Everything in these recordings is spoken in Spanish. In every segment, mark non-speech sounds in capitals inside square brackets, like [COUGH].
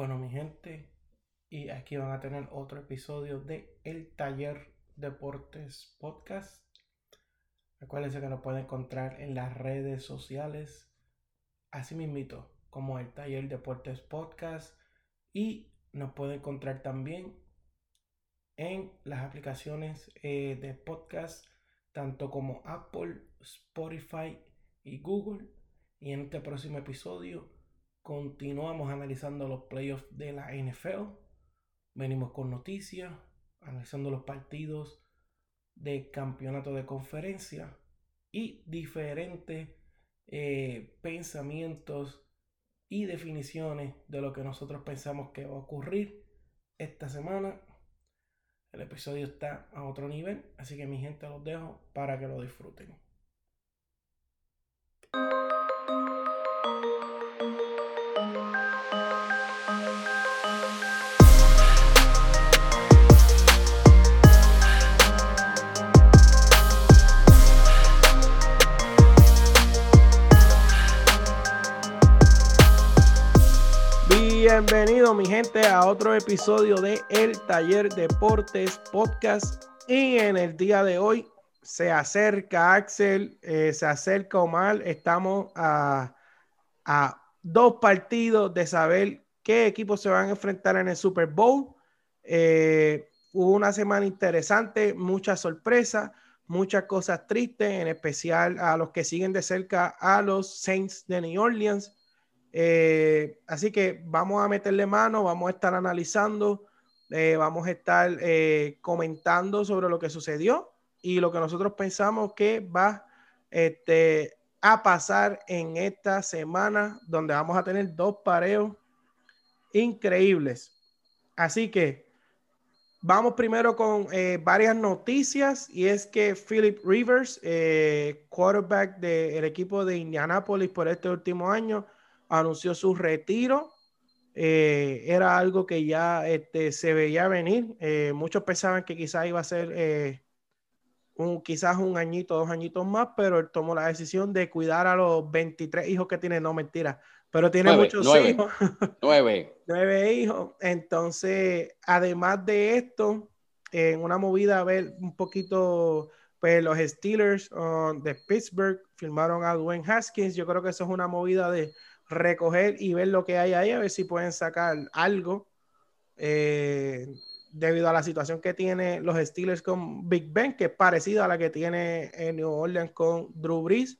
Bueno, mi gente, y aquí van a tener otro episodio de El Taller Deportes Podcast. Acuérdense que nos pueden encontrar en las redes sociales, así mismito, como El Taller Deportes Podcast. Y nos pueden encontrar también en las aplicaciones eh, de podcast, tanto como Apple, Spotify y Google. Y en este próximo episodio continuamos analizando los playoffs de la NFL Venimos con noticias, analizando los partidos de campeonato de conferencia y diferentes eh, pensamientos y definiciones de lo que nosotros pensamos que va a ocurrir esta semana. El episodio está a otro nivel, así que mi gente los dejo para que lo disfruten. Bienvenido mi gente a otro episodio de El Taller Deportes Podcast. Y en el día de hoy se acerca Axel, eh, se acerca Omar, estamos a, dos partidos de saber qué equipos se van a enfrentar en el Super Bowl. Eh, hubo una semana interesante, muchas sorpresas, muchas cosas tristes, en especial a los que siguen de cerca a los Saints de New Orleans eh, así que vamos a meterle mano, vamos a estar analizando, eh, vamos a estar eh, comentando sobre lo que sucedió y lo que nosotros pensamos que va este, a pasar en esta semana, donde vamos a tener dos pareos increíbles. Así que vamos primero con varias noticias y es que Philip Rivers, quarterback del equipo de Indianapolis por este último año, anunció su retiro. Eh, era algo que ya este, se veía venir. Eh, muchos pensaban que quizás iba a ser eh, un, quizás un añito, dos añitos más, pero él tomó la decisión de cuidar a los 23 hijos que tiene. No, mentira, pero tiene muchos hijos. [LAUGHS] Nueve. nueve hijos. Entonces, además de esto, en una movida a ver un poquito, pues los Steelers um, de Pittsburgh firmaron a Dwayne Haskins. Yo creo que eso es una movida de recoger y ver lo que hay ahí, a ver si pueden sacar algo eh, debido a la situación que tiene los Steelers con Big Ben, que es parecida a la que tiene en New Orleans con Drew Brees.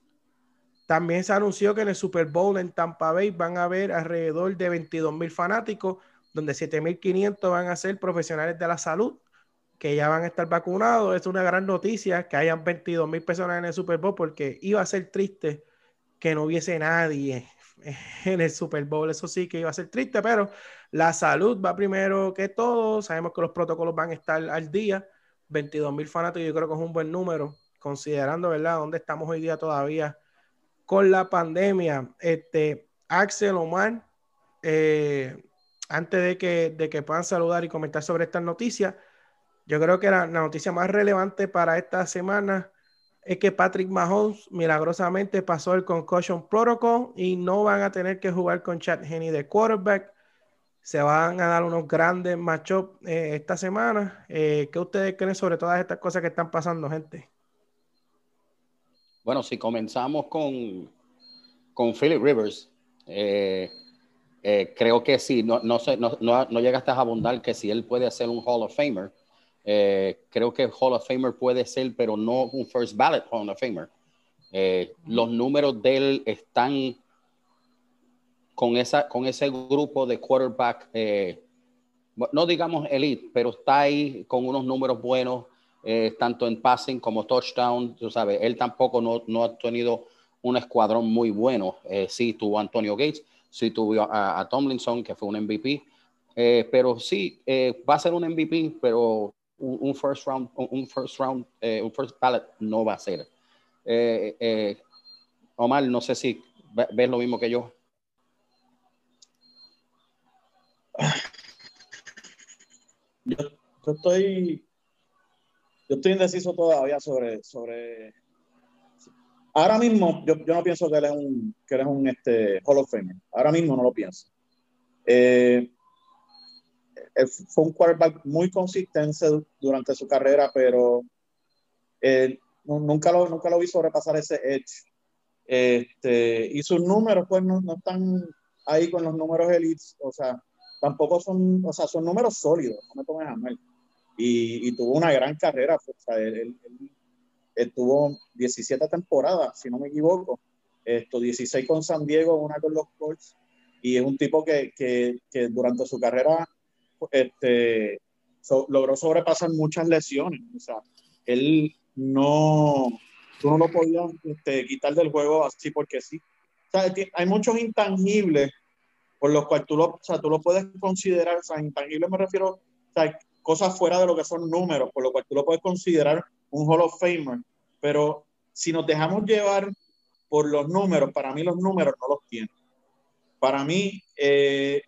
También se anunció que en el Super Bowl en Tampa Bay van a haber alrededor de 22 mil fanáticos, donde 7.500 van a ser profesionales de la salud, que ya van a estar vacunados. Es una gran noticia que hayan 22 mil personas en el Super Bowl, porque iba a ser triste que no hubiese nadie [LAUGHS] en el Super Bowl. Eso sí que iba a ser triste, pero la salud va primero que todo. Sabemos que los protocolos van a estar al día. 22 mil fanáticos, yo creo que es un buen número, considerando, ¿verdad?, dónde estamos hoy día todavía con la pandemia. Este, Axel Omar, eh, antes de que, de que puedan saludar y comentar sobre estas noticias, yo creo que la noticia más relevante para esta semana es que Patrick Mahomes milagrosamente pasó el Concussion Protocol y no van a tener que jugar con Chad Henney de quarterback. Se van a dar unos grandes matchups eh, esta semana. Eh, ¿Qué ustedes creen sobre todas estas cosas que están pasando, gente? Bueno, si comenzamos con, con Philip Rivers, eh, creo que sí, no, no, no, no, llegaste a abundar que si él puede ser un Hall of Famer, eh, creo que Hall of Famer puede ser, pero no un first ballot Hall of Famer. Eh, los números de él están con, esa, con ese grupo de quarterback, eh, no digamos elite, pero está ahí con unos números buenos, tanto en passing como touchdown. Tú sabes, él tampoco no, no ha tenido un escuadrón muy bueno. sí tuvo a Antonio Gates, sí tuvo a, a Tomlinson, que fue un MVP. pero sí, va a ser un MVP, pero un, first round, un first round, eh, un first ballot no va a ser. Eh, eh, Omar, no sé si ves lo mismo que yo. Yo, estoy, yo estoy indeciso todavía sobre, sobre. Ahora mismo, yo, yo no pienso que él es un, que él es un este, Hall of Famer. Ahora mismo no lo pienso. eh, fue un quarterback muy consistente durante su carrera, pero eh, nunca, lo, nunca lo vi sobrepasar ese edge. Este, y sus números, pues, no, no, están ahí con los números elites, o sea, tampoco son, o sea, son números sólidos, no me tomes a mal. Y, y, tuvo una gran carrera, o sea, él, él, tuvo 17 temporadas, si no me equivoco, esto, 16 con San Diego, una con los Colts, y es un tipo que, que, que durante su carrera este, logró sobrepasar muchas lesiones. O sea, él no, tú no lo podías este, quitar del juego así porque sí. O sea, hay muchos intangibles por los cuales tú lo, o sea, tú lo puedes considerar, o sea, intangibles me refiero, o sea, cosas fuera de lo que son números, por lo cual tú lo puedes considerar un Hall of Famer, pero si nos dejamos llevar por los números, para mí los números no los tienen. Para mí eh,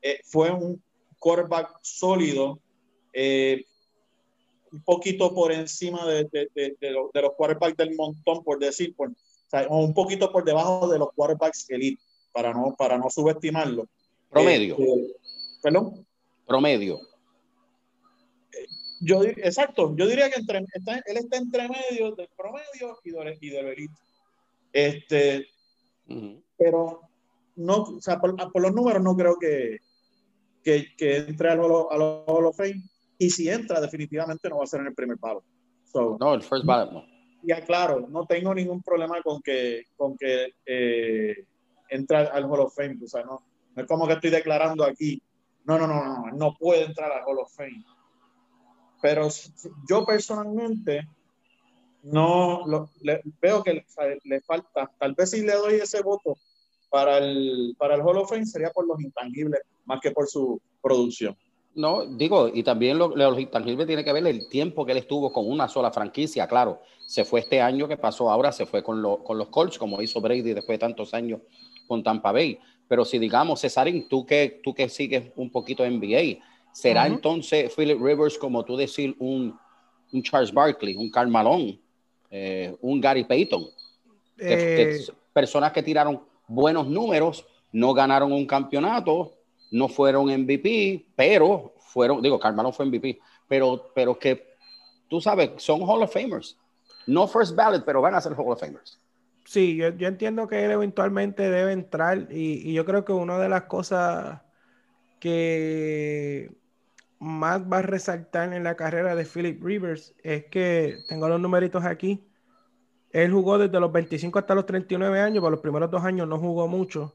eh, fue un quarterback sólido, eh, un poquito por encima de, de, de, de, los, de, los quarterbacks del montón, por decir, por, o, sea, un poquito por debajo de los quarterbacks elite, para no, para no subestimarlo. Promedio. Eh, ¿Perdón? Promedio. Yo, exacto, yo diría que entre, está, él está entre medio del promedio y de, y del elite. Este, uh -huh. Pero no, o sea, por, por, los números no creo que, que, que entre al Hall, al Hall of Fame. Y si entra, definitivamente no va a ser en el primer palo. So, no, el first ballot no. Ya, claro, no tengo ningún problema con que, con que eh, entre al Hall of Fame. O sea, no, no es como que estoy declarando aquí, no, no, no, no, no puede entrar al Hall of Fame. Pero yo personalmente no lo, le, veo que sea, le falta, tal vez si le doy ese voto para el, para el Hall of Fame sería por los intangibles más que por su producción. No, digo, y también lo, los intangibles tiene que ver el tiempo que él estuvo con una sola franquicia, claro. Se fue este año que pasó, ahora se fue con, lo, con los Colts, como hizo Brady después de tantos años con Tampa Bay. Pero si digamos, Cesarín, tú que, tú que sigues un poquito NBA, ¿será uh -huh. entonces Philip Rivers, como tú decir, un, un Charles Barkley, un Karl Malone, eh, un Gary Payton? Eh... Que, que, personas que tiraron buenos números, no ganaron un campeonato, no fueron MVP, pero fueron, digo, Carmelo fue MVP, pero, pero que tú sabes, son Hall of Famers. No first ballot, pero van a ser Hall of Famers. Sí, yo, yo entiendo que él eventualmente debe entrar y, y, yo creo que una de las cosas que más va a resaltar en la carrera de Philip Rivers es que tengo los numeritos aquí. Él jugó desde los 25 hasta los 39 años, por los primeros dos años no jugó mucho,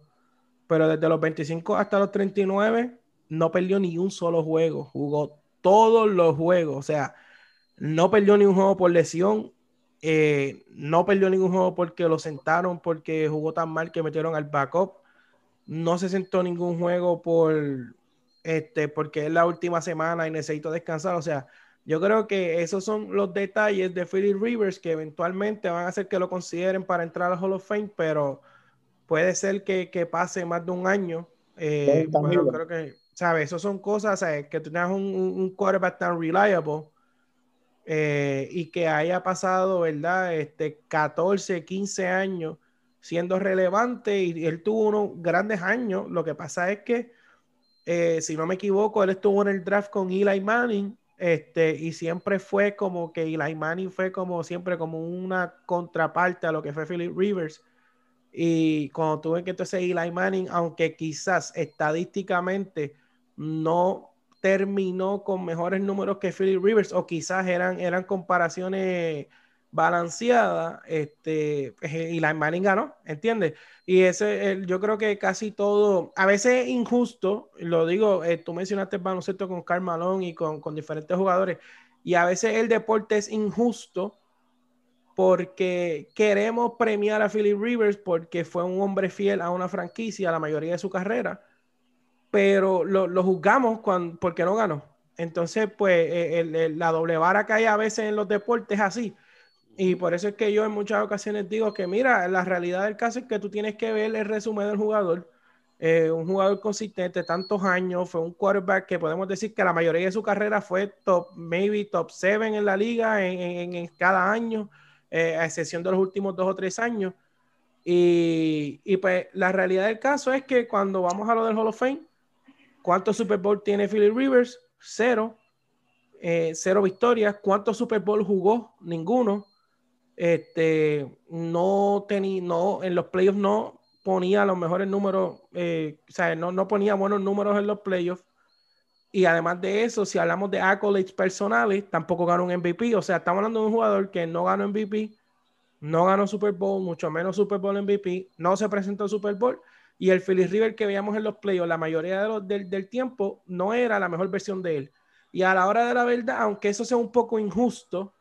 pero desde los 25 hasta los 39 no perdió ni un solo juego, jugó todos los juegos, o sea, no perdió ni un juego por lesión, eh, no perdió ningún juego porque lo sentaron, porque jugó tan mal que metieron al backup, no se sentó ningún juego por, este, porque es la última semana y necesito descansar, o sea, yo creo que esos son los detalles de Philip Rivers que eventualmente van a hacer que lo consideren para entrar al Hall of Fame, pero puede ser que, que pase más de un año. Eh, bueno, creo que, ¿sabes? Esas son cosas, ¿sabes? Que tengas un, un quarterback tan reliable eh, y que haya pasado, ¿verdad? Este, 14, 15 años siendo relevante y él tuvo unos grandes años. Lo que pasa es que, eh, si no me equivoco, él estuvo en el draft con Eli Manning este, y siempre fue como que Eli Manning fue como siempre como una contraparte a lo que fue Philip Rivers. Y cuando tuve que entonces Eli Manning, aunque quizás estadísticamente no terminó con mejores números que Philip Rivers, o quizás eran, eran comparaciones balanceadas, este, Eli Manning ganó, ¿entiendes? Y ese, el, yo creo que casi todo, a veces es injusto, lo digo, eh, tú mencionaste el baloncesto con Karl Malone y con, con diferentes jugadores, y a veces el deporte es injusto porque queremos premiar a Philip Rivers porque fue un hombre fiel a una franquicia la mayoría de su carrera, pero lo, lo juzgamos cuando, porque no ganó. Entonces, pues, eh, la doble vara que hay a veces en los deportes es así. Y por eso es que yo en muchas ocasiones digo que, mira, la realidad del caso es que tú tienes que ver el resumen del jugador. Eh, un jugador consistente, tantos años, fue un quarterback que podemos decir que la mayoría de su carrera fue top, maybe top 7 en la liga en, cada año, eh, a excepción de los últimos dos o tres años. Y, y, pues la realidad del caso es que cuando vamos a lo del Hall of Fame, ¿Cuántos Super Bowl tiene Philip Rivers? Cero. Eh, cero victorias. ¿Cuántos Super Bowl jugó? Ninguno. Este, no tenía, no, en los playoffs no ponía los mejores números, eh, o sea, no, no ponía buenos números en los playoffs. Y además de eso, si hablamos de accolades personales, tampoco ganó un MVP. O sea, estamos hablando de un jugador que no ganó MVP, no ganó Super Bowl, mucho menos Super Bowl MVP, no se presentó Super Bowl. Y el Philly River que veíamos en los playoffs la mayoría del, tiempo no era la mejor versión de él. Y a la hora de la verdad, aunque eso sea un poco injusto,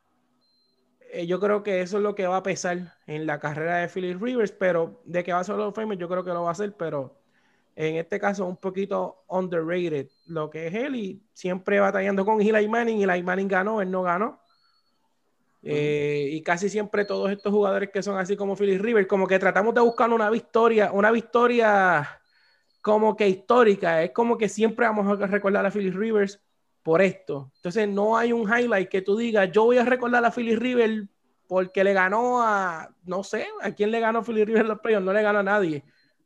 eh, yo creo que eso es lo que va a pesar en la carrera de Philly Rivers, pero de que va a ser los Famous, yo creo que lo va a hacer, pero en este caso un poquito underrated lo que es él y siempre batallando con Eli Manning Eli Manning ganó, él no ganó. Eh, y casi siempre todos estos jugadores que son así como Philly River, como que tratamos de buscar una victoria, una victoria como que histórica, es como que siempre vamos a recordar a Philly Rivers por esto. Entonces no hay un highlight que tú digas, yo voy a recordar a Philly River porque le ganó a, no sé, a quién le ganó Philly River los playoffs, no le ganó a nadie.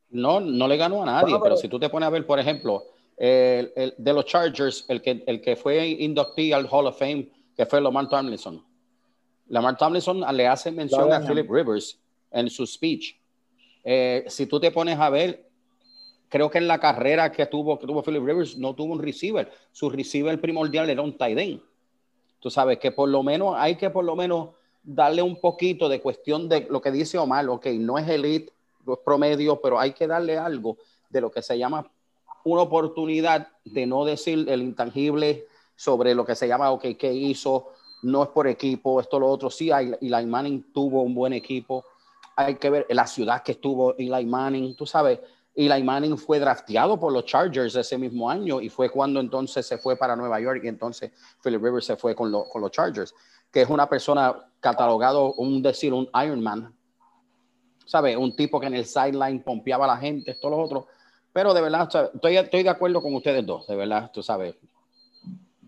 No, no le ganó a nadie, pero, si tú te pones a ver, por ejemplo, el, de los Chargers, el que, el que fue inductee al Hall of Fame, que fue Lamar Tomlinson. Lamar Tomlinson le hace mención a Philip Rivers en su speech. Eh, si tú te pones a ver, creo que en la carrera que tuvo, que tuvo Philip Rivers no tuvo un receiver. Su receiver primordial era un tight end. Tú sabes que por lo menos hay que por lo menos darle un poquito de cuestión de lo que dice Omar, ok, no es elite, promedio, pero hay que darle algo de lo que se llama una oportunidad de no decir el intangible sobre lo que se llama, ok, ¿qué hizo? No es por equipo, esto, lo otro. Sí, Eli Manning tuvo un buen equipo. Hay que ver la ciudad que estuvo Eli Manning. Tú sabes, Eli Manning fue drafteado por los Chargers ese mismo año y fue cuando entonces se fue para Nueva York y entonces Philip Rivers se fue con, los Chargers, que es una persona catalogado, un decir, un Ironman, ¿sabes? Un tipo que en el sideline pompeaba a la gente, esto, lo otro. Pero de verdad, estoy, estoy de acuerdo con ustedes dos, de verdad, tú sabes.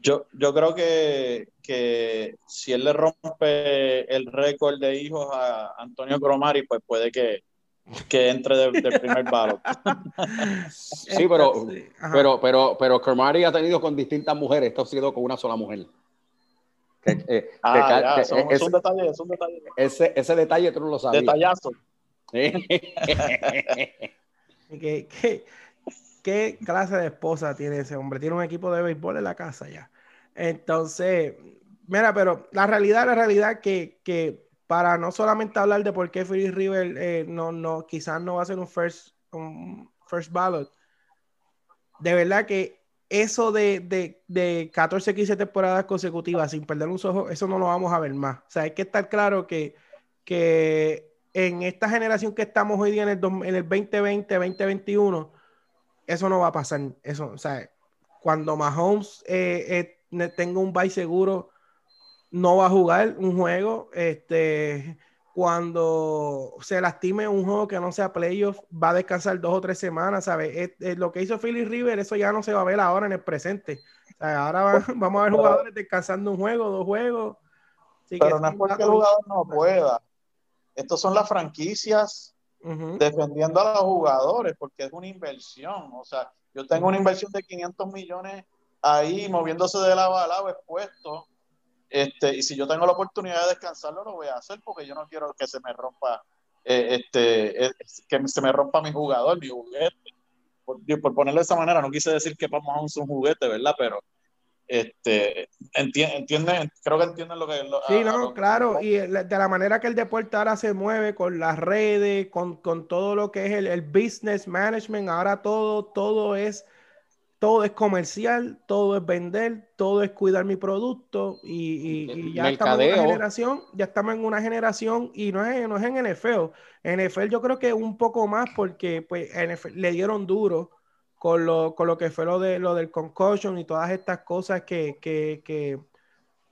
Yo, yo creo que, que si él le rompe el récord de hijos a Antonio Cromari, pues puede que, que entre del, primer balo. [LAUGHS] sí, pero, pero, pero, pero Cromari ha tenido con distintas mujeres, esto ha sido con una sola mujer. Que, ah, ya, es, un detalle, es un detalle. Ese, ese detalle tú no lo sabes. Detallazo. [LAUGHS] ¿Qué, qué, clase de esposa tiene ese hombre? Tiene un equipo de béisbol en la casa ya. Entonces, mira, pero la realidad, la realidad que, que para no solamente hablar de por qué Philly River eh, no, no, quizás no va a ser un first, un first ballot, de verdad que eso de, de, de 14, 15 temporadas consecutivas sin perder un ojo, eso no lo vamos a ver más. O sea, hay que estar claro que, que en esta generación que estamos hoy día en el, en el 2020, 2021, eso no va a pasar. Eso, o sea, cuando Mahomes eh, eh, tenga un bye seguro, no va a jugar un juego. Este, cuando se lastime un juego que no sea playoff, va a descansar dos o tres semanas, ¿sabes? lo que hizo Philly River, eso ya no se va a ver ahora en el presente. ahora vamos a ver jugadores descansando un juego, dos juegos. Pero no es porque el jugador no pueda estos son las franquicias defendiendo a los jugadores porque es una inversión. O sea, yo tengo una inversión de 500 millones ahí moviéndose de lado a lado expuesto. Este, y si yo tengo la oportunidad de descansarlo, lo voy a hacer porque yo no quiero que se me rompa, eh, este, eh, que se me rompa mi jugador, mi juguete. Por, por ponerlo de esa manera, no quise decir que vamos a un juguete, ¿verdad? Pero este, entienden, creo que entienden lo que... sí, no, claro, y de la manera que el deporte ahora se mueve con las redes, con, con todo lo que es el, el, business management, ahora todo, todo es, todo es comercial, todo es vender, todo es cuidar mi producto y, y, ya estamos en una generación, ya estamos en una generación y no es, no es en NFL. En NFL yo creo que un poco más porque pues le dieron duro con lo, con lo que fue lo, de, lo del concussion y todas estas cosas que, que, que,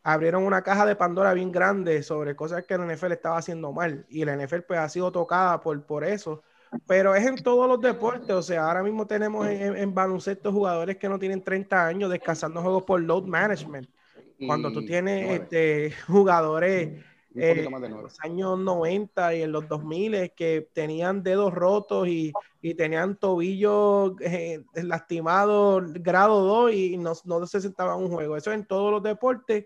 abrieron una caja de Pandora bien grande sobre cosas que la NFL estaba haciendo mal y la NFL pues ha sido tocada por, por eso. Pero es en todos los deportes, o sea, ahora mismo tenemos en, en baloncesto jugadores que no tienen 30 años descansando juegos por load management. Cuando tú tienes este, [LAUGHS] jugadores en los años 90 y en los 2000 que tenían dedos rotos y, y tenían tobillos eh, lastimados grado 2 y no, no, se sentaban un juego. Eso en todos los deportes,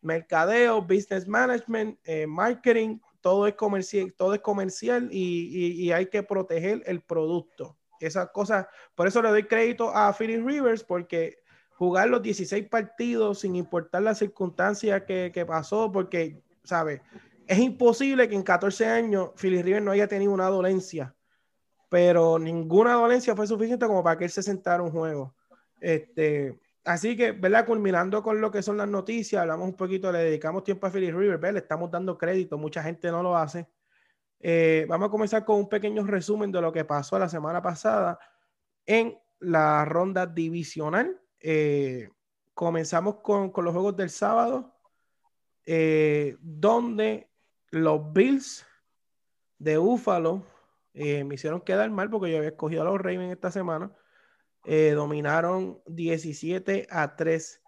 mercadeo, business management, eh, marketing, todo es comercial, todo es comercial y, hay que proteger el producto. Esas cosas, por eso le doy crédito a Philip Rivers porque jugar los 16 partidos sin importar las circunstancias que, pasó, porque ¿sabes? Es imposible que en 14 años Philly River no haya tenido una dolencia, pero ninguna dolencia fue suficiente como para que él se sentara un juego. Este, así que, ¿verdad? Culminando con lo que son las noticias, hablamos un poquito, le dedicamos tiempo a Philly River, ¿verdad? Le estamos dando crédito, mucha gente no lo hace. Eh, vamos a comenzar con un pequeño resumen de lo que pasó la semana pasada en la ronda divisional. Eh, comenzamos con, con, los juegos del sábado. Eh, donde los Bills de Buffalo me hicieron quedar mal porque yo había escogido a los Ravens esta semana. Eh, dominaron 17 a 3.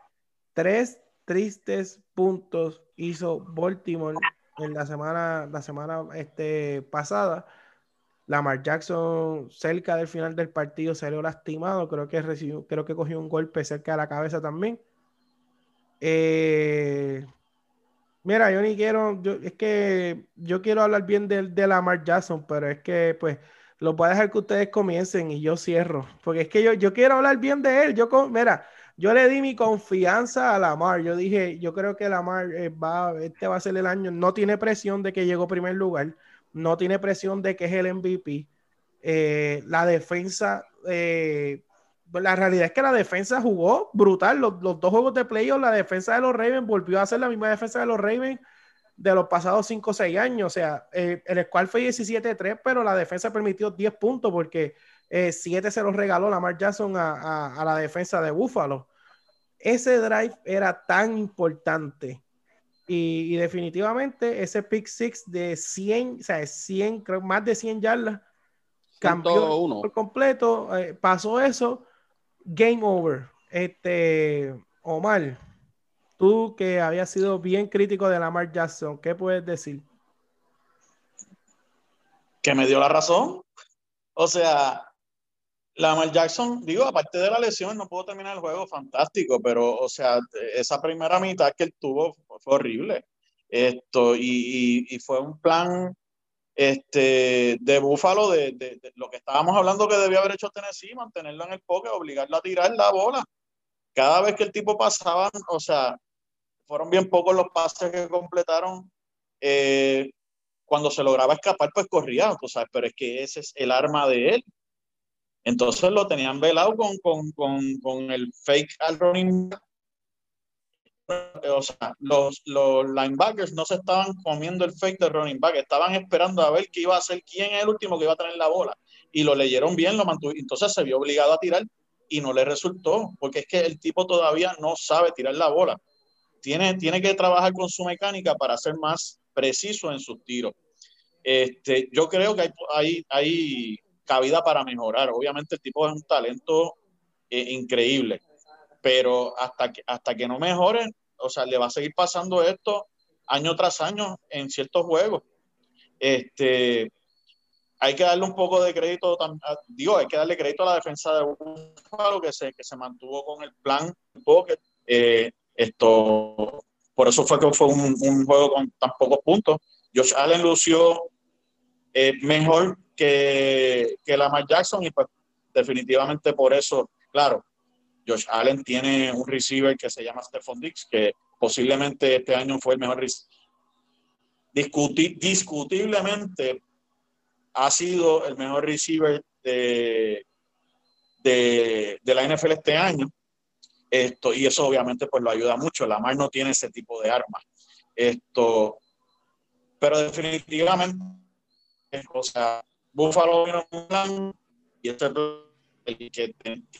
Tres tristes puntos hizo Baltimore en la semana, la semana este, pasada. Lamar Jackson cerca del final del partido salió lastimado. Creo que recibió, creo que cogió un golpe cerca de la cabeza también. Eh, Mira, yo ni quiero, yo, es que yo quiero hablar bien de, de Lamar Jackson, pero es que pues lo voy a dejar que ustedes comiencen y yo cierro, porque es que yo, yo quiero hablar bien de él. Yo, mira, yo le di mi confianza a Lamar. Yo dije, yo creo que Lamar eh, va, este va a ser el año. No tiene presión de que llegó primer lugar, no tiene presión de que es el MVP. Eh, la defensa eh, la realidad es que la defensa jugó brutal. Los, dos juegos de playoff, la defensa de los Ravens volvió a ser la misma defensa de los Ravens de los pasados 5 o 6 años. O sea, eh, el squad fue 17-3, pero la defensa permitió 10 puntos porque 7 eh, se los regaló Lamar Jackson a, a, la defensa de Buffalo. Ese drive era tan importante. Y, definitivamente ese pick six de 100, o sea, 100, creo, más de 100 yardas, cambió por completo. Eh, pasó eso Game over. Este, Omar, tú que habías sido bien crítico de Lamar Jackson, ¿qué puedes decir? Que me dio la razón. O sea, Lamar Jackson, digo, aparte de la lesión, no pudo terminar el juego, fantástico, pero, o sea, esa primera mitad que él tuvo fue horrible. Esto, y, y fue un plan este, de Búfalo, de, lo que estábamos hablando que debía haber hecho Tennessee, mantenerlo en el poke, obligarlo a tirar la bola. Cada vez que el tipo pasaba, o sea, fueron bien pocos los pases que completaron. Eh, cuando se lograba escapar, pues corría, o sea, pero es que ese es el arma de él. Entonces lo tenían velado con, con, con, con el fake al running o sea, los, los linebackers no se estaban comiendo el fake de running back, estaban esperando a ver qué iba a hacer, quién es el último que iba a tener la bola. Y lo leyeron bien, lo mantuvo, entonces se vio obligado a tirar y no le resultó, porque es que el tipo todavía no sabe tirar la bola. Tiene, tiene que trabajar con su mecánica para ser más preciso en sus tiros. Este, yo creo que hay, hay, hay cabida para mejorar. Obviamente el tipo es un talento eh, increíble, pero hasta que, hasta que no mejore, o sea, le va a seguir pasando esto año tras año en ciertos juegos. Este, hay que darle un poco de crédito, digo, hay que darle crédito a la defensa de Buffalo que se, que se mantuvo con el plan pocket. Eh, esto, por eso fue que fue un, juego con tan pocos puntos. Josh Allen lució eh, mejor que, que Lamar Jackson y pues definitivamente por eso, claro, Josh Allen tiene un receiver que se llama Stephon Dix, que posiblemente este año fue el mejor receiver. discutiblemente ha sido el mejor receiver de, de, la NFL este año. Esto, y eso obviamente pues lo ayuda mucho. La Lamar no tiene ese tipo de armas. Esto, pero definitivamente, o sea, Buffalo vino un plan y este que,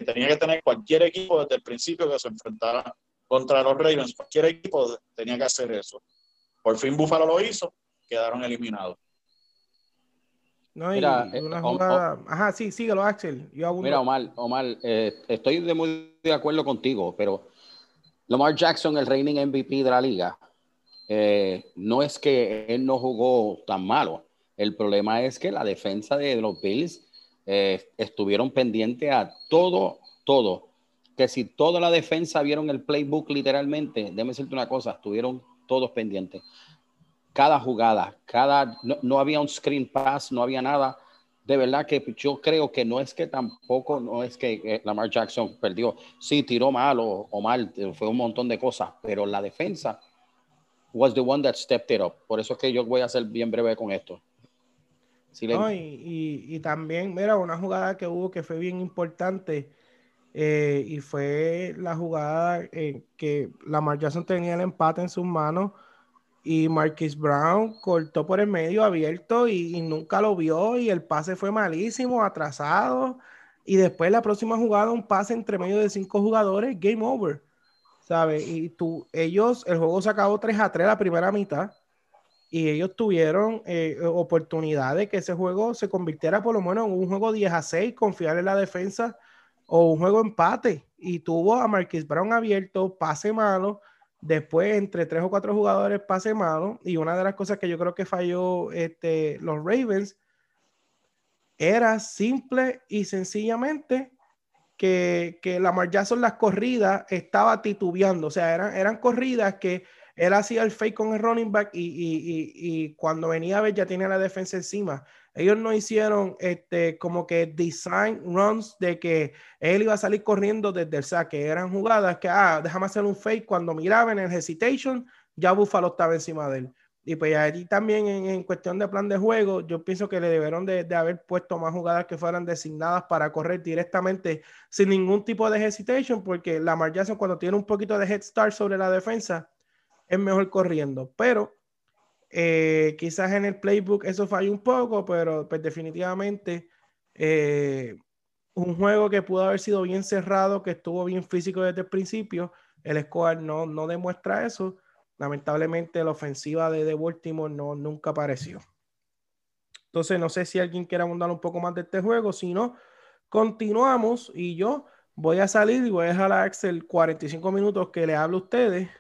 tenía que tener cualquier equipo desde el principio que se enfrentara contra los Ravens. Cualquier equipo tenía que hacer eso. Por fin Buffalo lo hizo, quedaron eliminados. No, Mira, eh, una jugada... Ajá, sí, síguelo, Axel. Mira, Omar, Omar eh, estoy de muy de acuerdo contigo, pero Lamar Jackson, el reigning MVP de la liga, eh, no es que él no jugó tan malo. El problema es que la defensa de los Bills eh, estuvieron pendientes a todo, todo. Que si toda la defensa vieron el playbook literalmente, déjame decirte una cosa, estuvieron todos pendientes. Cada jugada, cada, no, había un screen pass, no había nada. De verdad que yo creo que no es que tampoco, no es que eh, Lamar Jackson perdió, sí, tiró mal o, mal, fue un montón de cosas, pero la defensa was the one that stepped it up. Por eso es que yo voy a ser bien breve con esto. y, también, mira, una jugada que hubo que fue bien importante eh, y fue la jugada en que Lamar Jackson tenía el empate en sus manos y Marquis Brown cortó por el medio abierto y, nunca lo vio y el pase fue malísimo, atrasado y después la próxima jugada un pase entre medio de cinco jugadores, game over. ¿sabes? Y tú, ellos, el juego se acabó 3 a 3 la primera mitad y ellos tuvieron eh, oportunidad de que ese juego se convirtiera por lo menos en un juego 10 a 6, confiar en la defensa o un juego empate. Y tuvo a Marquis Brown abierto, pase malo, después entre tres o cuatro jugadores pase malo. Y una de las cosas que yo creo que falló este, los Ravens era simple y sencillamente que, que Lamar Jackson las corridas estaba titubeando, o sea, eran, eran corridas que él hacía el fake con el running back y, y, y, cuando venía a ver ya tenía la defensa encima. Ellos no hicieron este, como que design runs de que él iba a salir corriendo desde el saque. Eran jugadas que, ah, déjame hacer un fake. Cuando miraba en el hesitation, ya Buffalo estaba encima de él. Y pues allí también en, cuestión de plan de juego, yo pienso que le debieron de, haber puesto más jugadas que fueran designadas para correr directamente sin ningún tipo de hesitation, porque la Jackson cuando tiene un poquito de head start sobre la defensa, es mejor corriendo. Pero eh, quizás en el playbook eso falla un poco, pero pues definitivamente eh, un juego que pudo haber sido bien cerrado, que estuvo bien físico desde el principio, el score no, no demuestra eso lamentablemente la ofensiva de, de Baltimore no, nunca apareció. Entonces, no sé si alguien quiere abundar un poco más de este juego. Si no, continuamos y yo voy a salir y voy a dejar a Axel 45 minutos que le hable a ustedes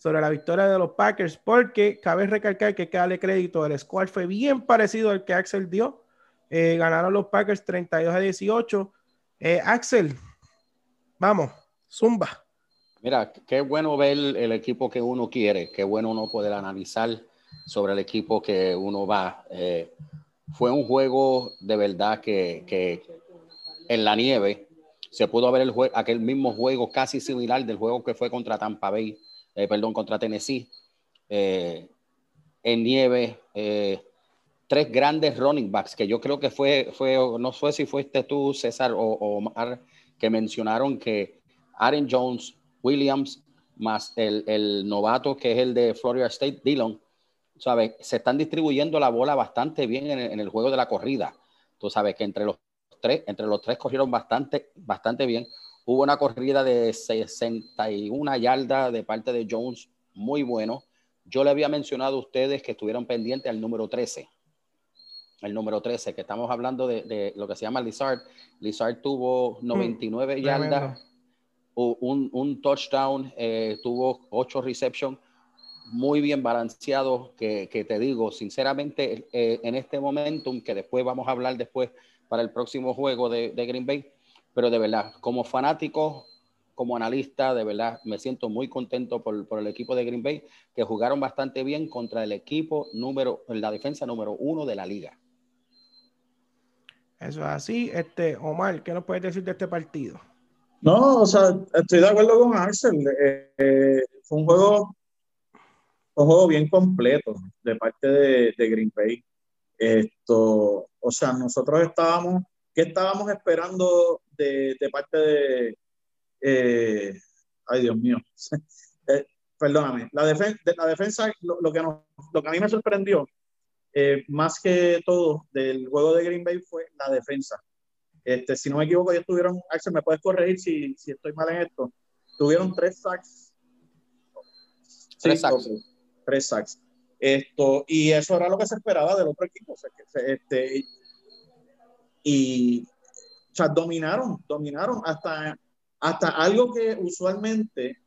sobre la victoria de los Packers, porque cabe recalcar que cada crédito, el squad fue bien parecido al que Axel dio. Eh, ganaron los Packers 32 a 18. Eh, Axel, vamos, zumba. Mira, qué bueno ver el equipo que uno quiere, qué bueno uno poder analizar sobre el equipo que uno va. Eh, fue un juego de verdad que, que, en la nieve se pudo ver el aquel mismo juego casi similar del juego que fue contra Tampa Bay, eh, perdón, contra Tennessee. Eh, en nieve, tres grandes running backs que yo creo que fue, fue no sé si fuiste tú, César o, Omar, que mencionaron que Aaron Jones Williams, más el, el, novato que es el de Florida State, Dillon, ¿sabes? Se están distribuyendo la bola bastante bien en el, juego de la corrida. Tú sabes que entre los tres, entre los tres corrieron bastante, bastante bien. Hubo una corrida de 61 yardas de parte de Jones, muy bueno. Yo le había mencionado a ustedes que estuvieron pendientes al número 13. El número 13, que estamos hablando de, de lo que se llama Lizard. Lizard tuvo 99 mm, yardas un, touchdown, eh, tuvo ocho receptions, muy bien balanceado, que, te digo, sinceramente, eh, en este momentum, que después vamos a hablar después para el próximo juego de, Green Bay, pero de verdad, como fanático, como analista, de verdad, me siento muy contento por, el equipo de Green Bay, que jugaron bastante bien contra el equipo número, la defensa número uno de la liga. Eso es así. Este, Omar, ¿qué nos puedes decir de este partido? No, o sea, estoy de acuerdo con Axel. Eh, eh, fue un juego, un juego bien completo de parte de, Green Bay. Esto, o sea, nosotros estábamos, ¿qué estábamos esperando de, parte de, eh, ay Dios mío, [LAUGHS] perdóname, la, la defensa, lo, que lo que a mí me sorprendió, más que todo del juego de Green Bay fue la defensa. Este, si no me equivoco, ellos tuvieron, Axel, me puedes corregir si, si estoy mal en esto. Tuvieron tres sacks. Tres sacks. tres sacks. Esto, y eso era lo que se esperaba del otro equipo. este, y o sea, dominaron, dominaron. Hasta, hasta algo que usualmente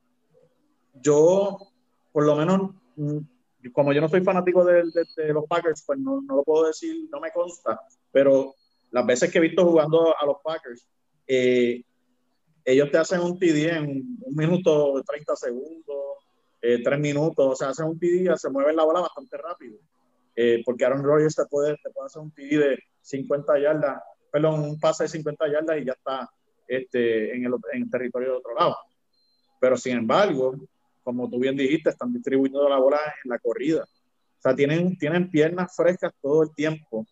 yo, por lo menos, mm, como yo no soy fanático de, los Packers, pues no, no, lo puedo decir, no me consta, pero las veces que he visto jugando a los Packers, eh, ellos te hacen un TD en un minuto, 30 segundos, eh, tres minutos, o sea, hacen un TD, se mueven la bola bastante rápido, eh, porque Aaron Rodgers te puede, te puede hacer un TD de 50 yardas, perdón, un pase de 50 yardas y ya está este, en, el, en el territorio de otro lado. Pero sin embargo, como tú bien dijiste, están distribuyendo la bola en la corrida. O sea, tienen, tienen piernas frescas todo el tiempo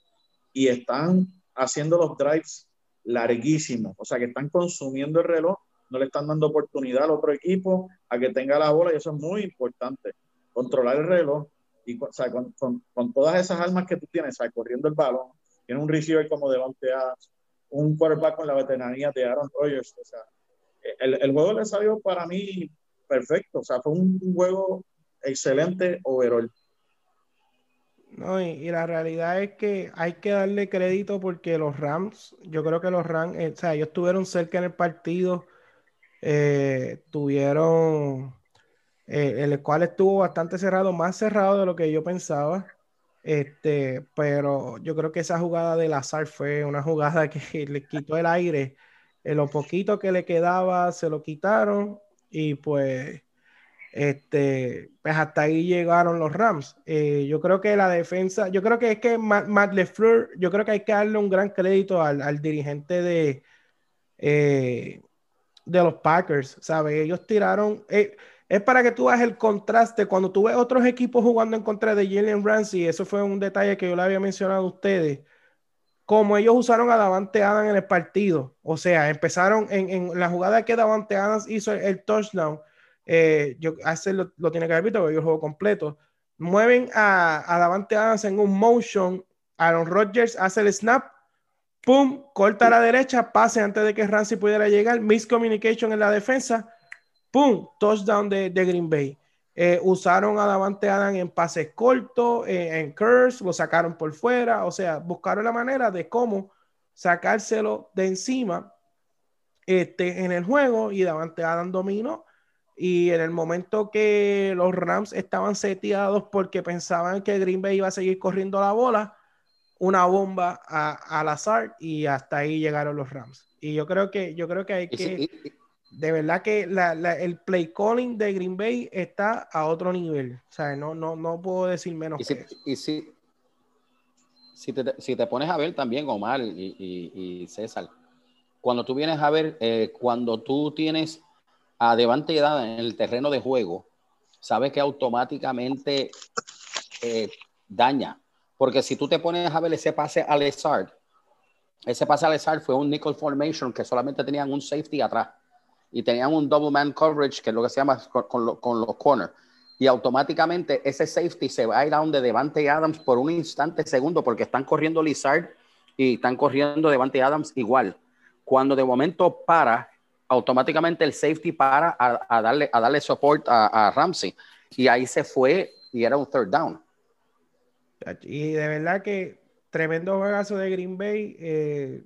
y están haciendo los drives larguísimos. O sea, que están consumiendo el reloj, no le están dando oportunidad al otro equipo a que tenga la bola y eso es muy importante. Controlar el reloj y o sea, con, con, todas esas armas que tú tienes, o sea, corriendo el balón, tiene un receiver como Devante Adams, un quarterback con la veteranía de Aaron Rodgers. O sea, el, el juego le salió para mí perfecto. O sea, fue un juego excelente overall. No, y, la realidad es que hay que darle crédito porque los Rams, yo creo que los Rams, eh, o sea, ellos estuvieron cerca en el partido, eh, tuvieron, eh, el cual estuvo bastante cerrado, más cerrado de lo que yo pensaba. Este, pero yo creo que esa jugada del azar fue una jugada [LAUGHS] que le quitó el aire. En lo poquito que le quedaba se lo quitaron y pues, este, pues hasta ahí llegaron los Rams. Eh, yo creo que la defensa, yo creo que es que Matt, LeFleur, yo creo que hay que darle un gran crédito al, dirigente de, eh, de los Packers, ¿sabes? Ellos tiraron, eh, es para que tú veas el contraste, cuando tú ves otros equipos jugando en contra de Jalen Ramsey, eso fue un detalle que yo le había mencionado a ustedes, como ellos usaron a Davante Adams en el partido. O sea, empezaron en, la jugada que Davante Adams hizo el, touchdown. Eh, yo, hace lo, tiene que haber visto porque yo juego completo. Mueven a, a Davante Adams en un motion. Aaron Rodgers hace el snap. Pum, corta a la derecha, pase antes de que Ramsey pudiera llegar. Miscommunication en la defensa. Pum, touchdown de Green Bay. Eh, usaron a Davante Adam en pases cortos, eh, en curse, lo sacaron por fuera, o sea, buscaron la manera de cómo sacárselo de encima este, en el juego y Davante Adam dominó. Y en el momento que los Rams estaban seteados porque pensaban que Green Bay iba a seguir corriendo la bola, una bomba al azar y hasta ahí llegaron los Rams. Y yo creo que, yo creo que hay que de verdad que el play calling de Green Bay está a otro nivel. O sea, no, no, no puedo decir menos. Y, si, y si, si, te, si, te, pones a ver también, Omar y, y, César, cuando tú vienes a ver, eh, cuando tú tienes a Devante Edad en el terreno de juego, sabes que automáticamente eh, daña. Porque si tú te pones a ver ese pase a Lezard, ese pase a Lezard fue un nickel formation que solamente tenían un safety atrás y tenían un double man coverage, que es lo que se llama con, los corners. Y automáticamente ese safety se va a ir a donde Devante Adams por un instante, segundo, porque están corriendo Lizard y están corriendo Devante Adams igual. Cuando de momento para, automáticamente el safety para a, darle, a darle support a, Ramsey. Y ahí se fue y era un third down. Y de verdad que tremendo juegazo de Green Bay. Eh,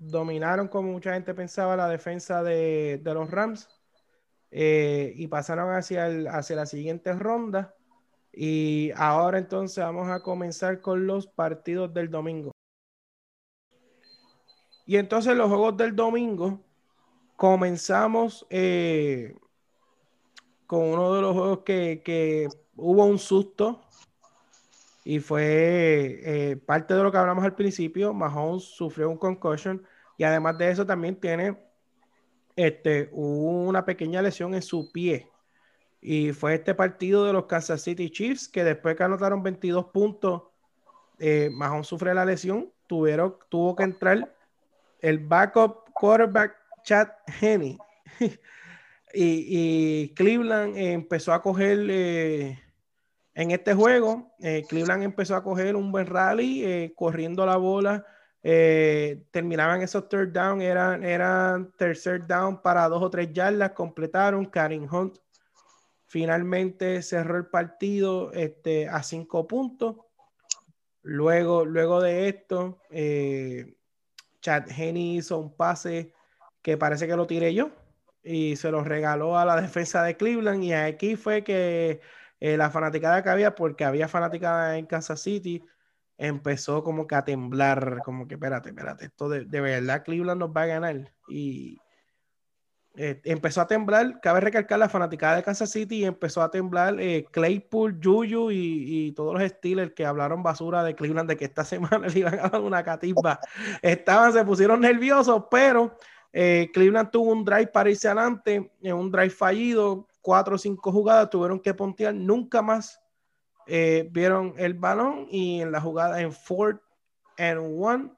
dominaron, como mucha gente pensaba, la defensa de, los Rams eh, y pasaron hacia, hacia la siguiente ronda. Y ahora entonces vamos a comenzar con los partidos del domingo. Y entonces los juegos del domingo comenzamos eh, con uno de los juegos que, hubo un susto y fue eh, parte de lo que hablamos al principio. Mahomes sufrió un concussion y además de eso también tiene este, una pequeña lesión en su pie. Y fue este partido de los Kansas City Chiefs que después que anotaron 22 puntos, eh, Mahomes sufre la lesión, tuvieron, tuvo que entrar el backup quarterback Chad Henney. [LAUGHS] y, Cleveland empezó a coger eh, en este juego, eh, Cleveland empezó a coger un buen rally, eh, corriendo la bola eh, terminaban esos third down, eran, eran tercer down para dos o tres yardas, completaron. Karim Hunt finalmente cerró el partido este, a cinco puntos. Luego, luego de esto, eh, Chad Henney hizo un pase que parece que lo tiré yo y se lo regaló a la [LAUGHS] defensa de Cleveland y aquí fue que eh, la fanaticada que había, porque había fanaticada en Kansas City, empezó como que a temblar, como que espérate, espérate, esto de, de verdad Cleveland nos va a ganar. Y eh, empezó a temblar, cabe recalcar la fanaticada de Kansas City y empezó a temblar eh, Claypool, Juju y, todos los Steelers que hablaron basura de Cleveland de que esta [LAUGHS] semana le iban a dar una catimba. Estaban, se pusieron nerviosos, pero eh, Cleveland tuvo un drive para en un drive fallido, cuatro o cinco jugadas, tuvieron que pontear, nunca más vieron el balón y en la jugada en fourth and one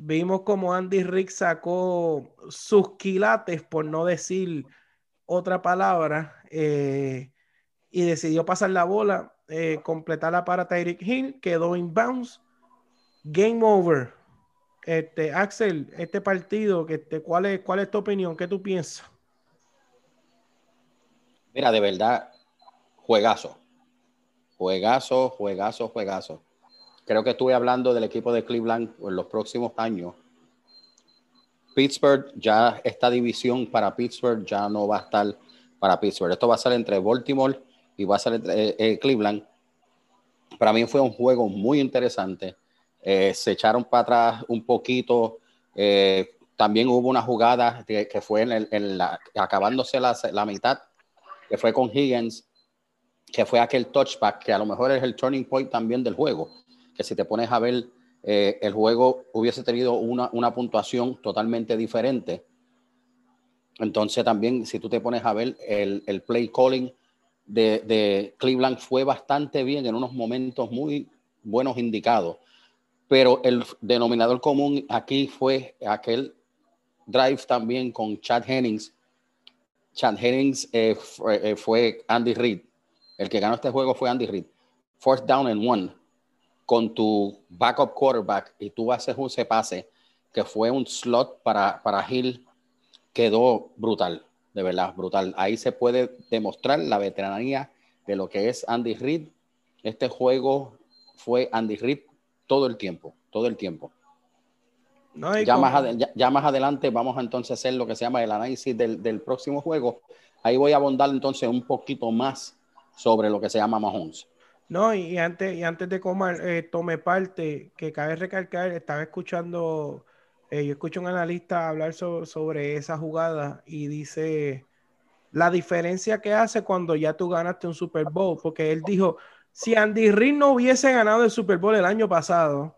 Vimos como Andy Rick sacó sus quilates, por no decir otra palabra, eh, y decidió pasar la bola, eh, completarla para Tyreek Hill, quedó in bounds. Game over. Este, Axel, este partido, este, ¿cuál, es, ¿cuál es tu opinión? ¿Qué tú piensas? Mira, de verdad, juegazo. Juegazo, juegazo, juegazo creo que estuve hablando del equipo de Cleveland en los próximos años. Pittsburgh, ya esta división para Pittsburgh ya no va a estar para Pittsburgh. Esto va a ser entre Baltimore y va a ser entre, eh, eh, Cleveland. Para mí fue un juego muy interesante. Eh, se echaron para atrás un poquito. también hubo una jugada que, fue en, la, acabándose la, la, mitad, que fue con Higgins, que fue aquel touchback, que a lo mejor es el turning point también del juego que si te pones a ver, eh, el juego hubiese tenido una, una, puntuación totalmente diferente. Entonces también, si tú te pones a ver, el, el play calling de, de, Cleveland fue bastante bien en unos momentos muy buenos indicados. Pero el denominador común aquí fue aquel drive también con Chad Hennings. Chad Hennings eh, fue, eh, fue Andy Reid. El que ganó este juego fue Andy Reid. Fourth down and one con tu backup quarterback y tú haces un se pase que fue un slot para, para Hill, quedó brutal, de verdad, brutal. Ahí se puede demostrar la veteranía de lo que es Andy Reid. Este juego fue Andy Reid todo el tiempo, todo el tiempo. ya, más ya, más adelante vamos a entonces hacer lo que se llama el análisis del, del próximo juego. Ahí voy a abundar entonces un poquito más sobre lo que se llama Mahomes. No, y antes, y antes de comer, eh, tome parte, que cabe recalcar, estaba escuchando, eh, yo escucho un analista hablar sobre esa jugada y dice la diferencia que hace cuando ya tú ganaste un Super Bowl, porque él dijo, si Andy Reid no hubiese ganado el Super Bowl el año pasado,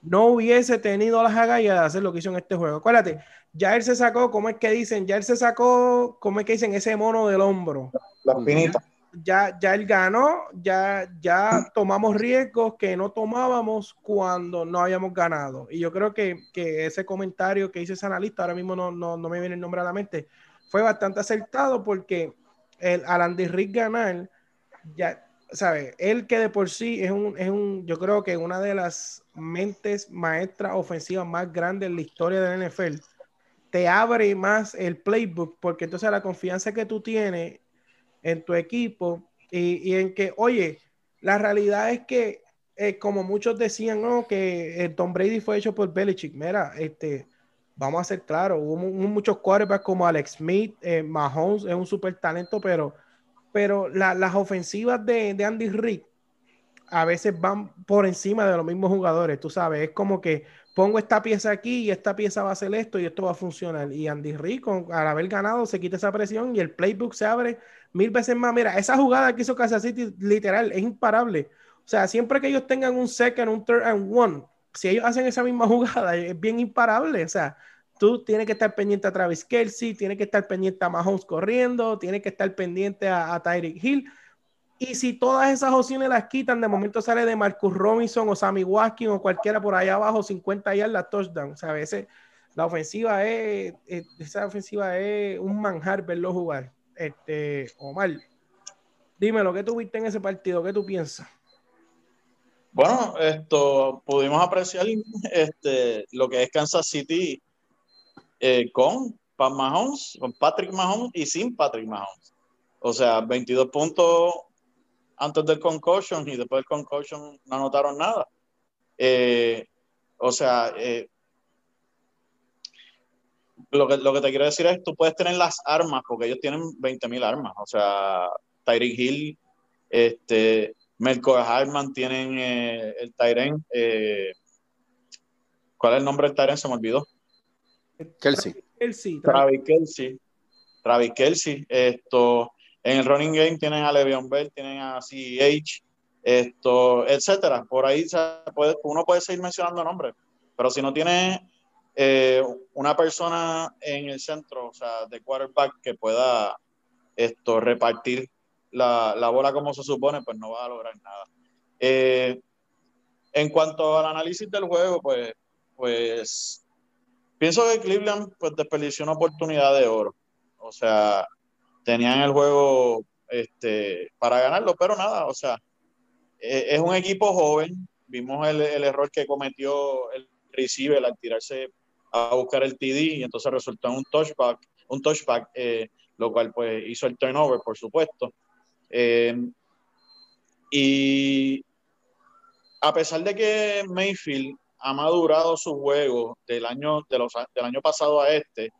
no hubiese tenido las agallas de hacer lo que hizo en este juego. Acuérdate, ya él se sacó, ¿cómo es que dicen? Ya él se sacó, ¿cómo es que dicen? Ese mono del hombro. La pinita ya, ya él ganó, ya, ya tomamos riesgos que no tomábamos cuando no habíamos ganado. Y yo creo que, que ese comentario que hizo ese analista, ahora mismo no, no, no, me viene el nombre a la mente, fue bastante acertado porque el, al Andy Rick ganar, ya, ¿sabe? Él que de por sí es un, es un, yo creo que una de las mentes maestras ofensivas más grandes en la historia del NFL, te abre más el playbook porque entonces la confianza que tú tienes en tu equipo y, en que, oye, la realidad es que, eh, como muchos decían, ¿no? que el Tom Brady fue hecho por Belichick. Mira, este, vamos a ser claros, hubo, muchos quarterbacks como Alex Smith, eh, Mahomes es un super talento, pero, pero las ofensivas de, de Andy Rick a veces van por encima de los mismos jugadores, tú sabes, es como que pongo esta pieza aquí y esta pieza va a hacer esto y esto va a funcionar. Y Andy Rick, al haber ganado, se quita esa presión y el playbook se abre mil veces más. Mira, esa jugada que hizo Kansas City, literal, es imparable. O sea, siempre que ellos tengan un second, un third and one, si ellos hacen esa misma [LAUGHS] jugada, es bien imparable. O sea, tú tienes que estar pendiente a Travis Kelsey, tienes que estar pendiente a Mahomes corriendo, tienes que estar pendiente a, a Tyreek Hill y si todas esas opciones las quitan, de momento sale de Marcus Robinson o Sammy Watkins o cualquiera por allá abajo, 50 la touchdown. O sea, a veces la ofensiva es, esa ofensiva es un manjar verlo jugar. Este, Omar, dime lo que tuviste en ese partido, ¿qué tú piensas? Bueno, esto pudimos apreciar este, lo que es Kansas City eh, con Pat Mahomes, con Patrick Mahomes y sin Patrick Mahomes. O sea, 22 puntos antes del concussion y después del concussion no anotaron nada. Eh, o sea, eh, lo, que, lo que te quiero decir es, tú puedes tener las armas, porque ellos tienen 20.000 armas. O sea, Tyreek Hill Este, Melco Hartman tienen eh, el Tyren. Eh, ¿Cuál es el nombre del Tyren? Se me olvidó. Kelsey. Kelsey. Travis Kelsey. Travis Kelsey. Esto, en el running game tienen a Le'Veon Bell, tienen a CH, esto, etcétera. Por ahí puede, uno puede seguir mencionando nombres, pero si no tiene eh, una persona en el centro, o sea, de quarterback que pueda esto repartir la, la bola como se supone, pues no va a lograr nada. Eh, en cuanto al análisis del juego, pues, pues pienso que Cleveland pues, desperdició una oportunidad de oro. O sea, tenían el juego este, para ganarlo, pero nada, o sea, eh, es un equipo joven. Vimos el, error que cometió el receiver al tirarse a buscar el TD y entonces resultó en un touchback, un touchback, eh, lo cual pues hizo el turnover, por supuesto. Eh, y a pesar de que Mayfield ha madurado su juego del año, de los, del año pasado a este,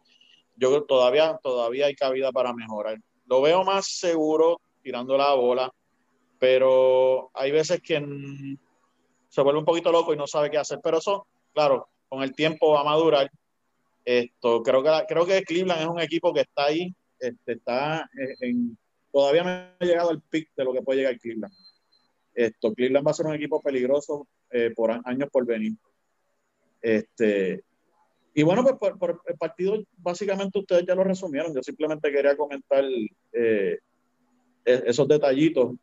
yo creo que todavía, todavía hay cabida para mejorar. Lo veo más seguro tirando la bola, pero hay veces que se vuelve un poquito loco y no sabe qué hacer. Pero eso, claro, con el tiempo va a madurar. Esto, creo que, creo que Cleveland es un equipo que está ahí, este, está en, todavía no ha llegado al pic de lo que puede llegar Cleveland. Esto, Cleveland va a ser un equipo peligroso eh, por años por venir. Este, y bueno, pues por, el partido básicamente ustedes ya lo resumieron. Yo simplemente quería comentar eh, e, esos detallitos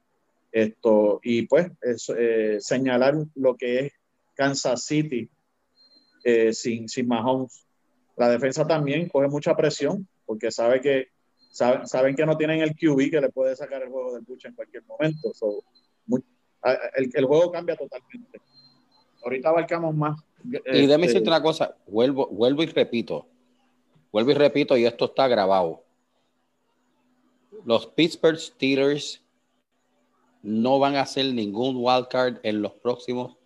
esto, y pues eh, señalar lo que es Kansas City eh, sin, sin Mahomes. La defensa también coge mucha presión porque sabe que saben, que no tienen el QB que le puede sacar el juego del buche en cualquier momento. el, el, juego cambia totalmente. Ahorita abarcamos más. Y este, decirte una cosa, vuelvo, vuelvo y repito, vuelvo y repito, y esto está grabado. Los Pittsburgh Steelers no van a hacer ningún wildcard en los próximos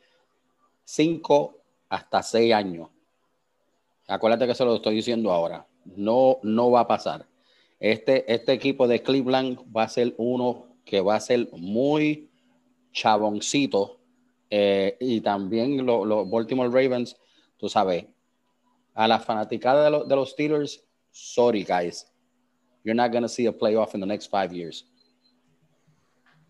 cinco hasta seis años. Acuérdate que se lo estoy diciendo ahora. No, no va a pasar. Este, este equipo de Cleveland va a ser uno que va a ser muy chaboncito. Eh, y también los Baltimore Ravens, tú sabes, a la fanaticada de, los Steelers, sorry guys, you're not going to see a playoff in the next five years.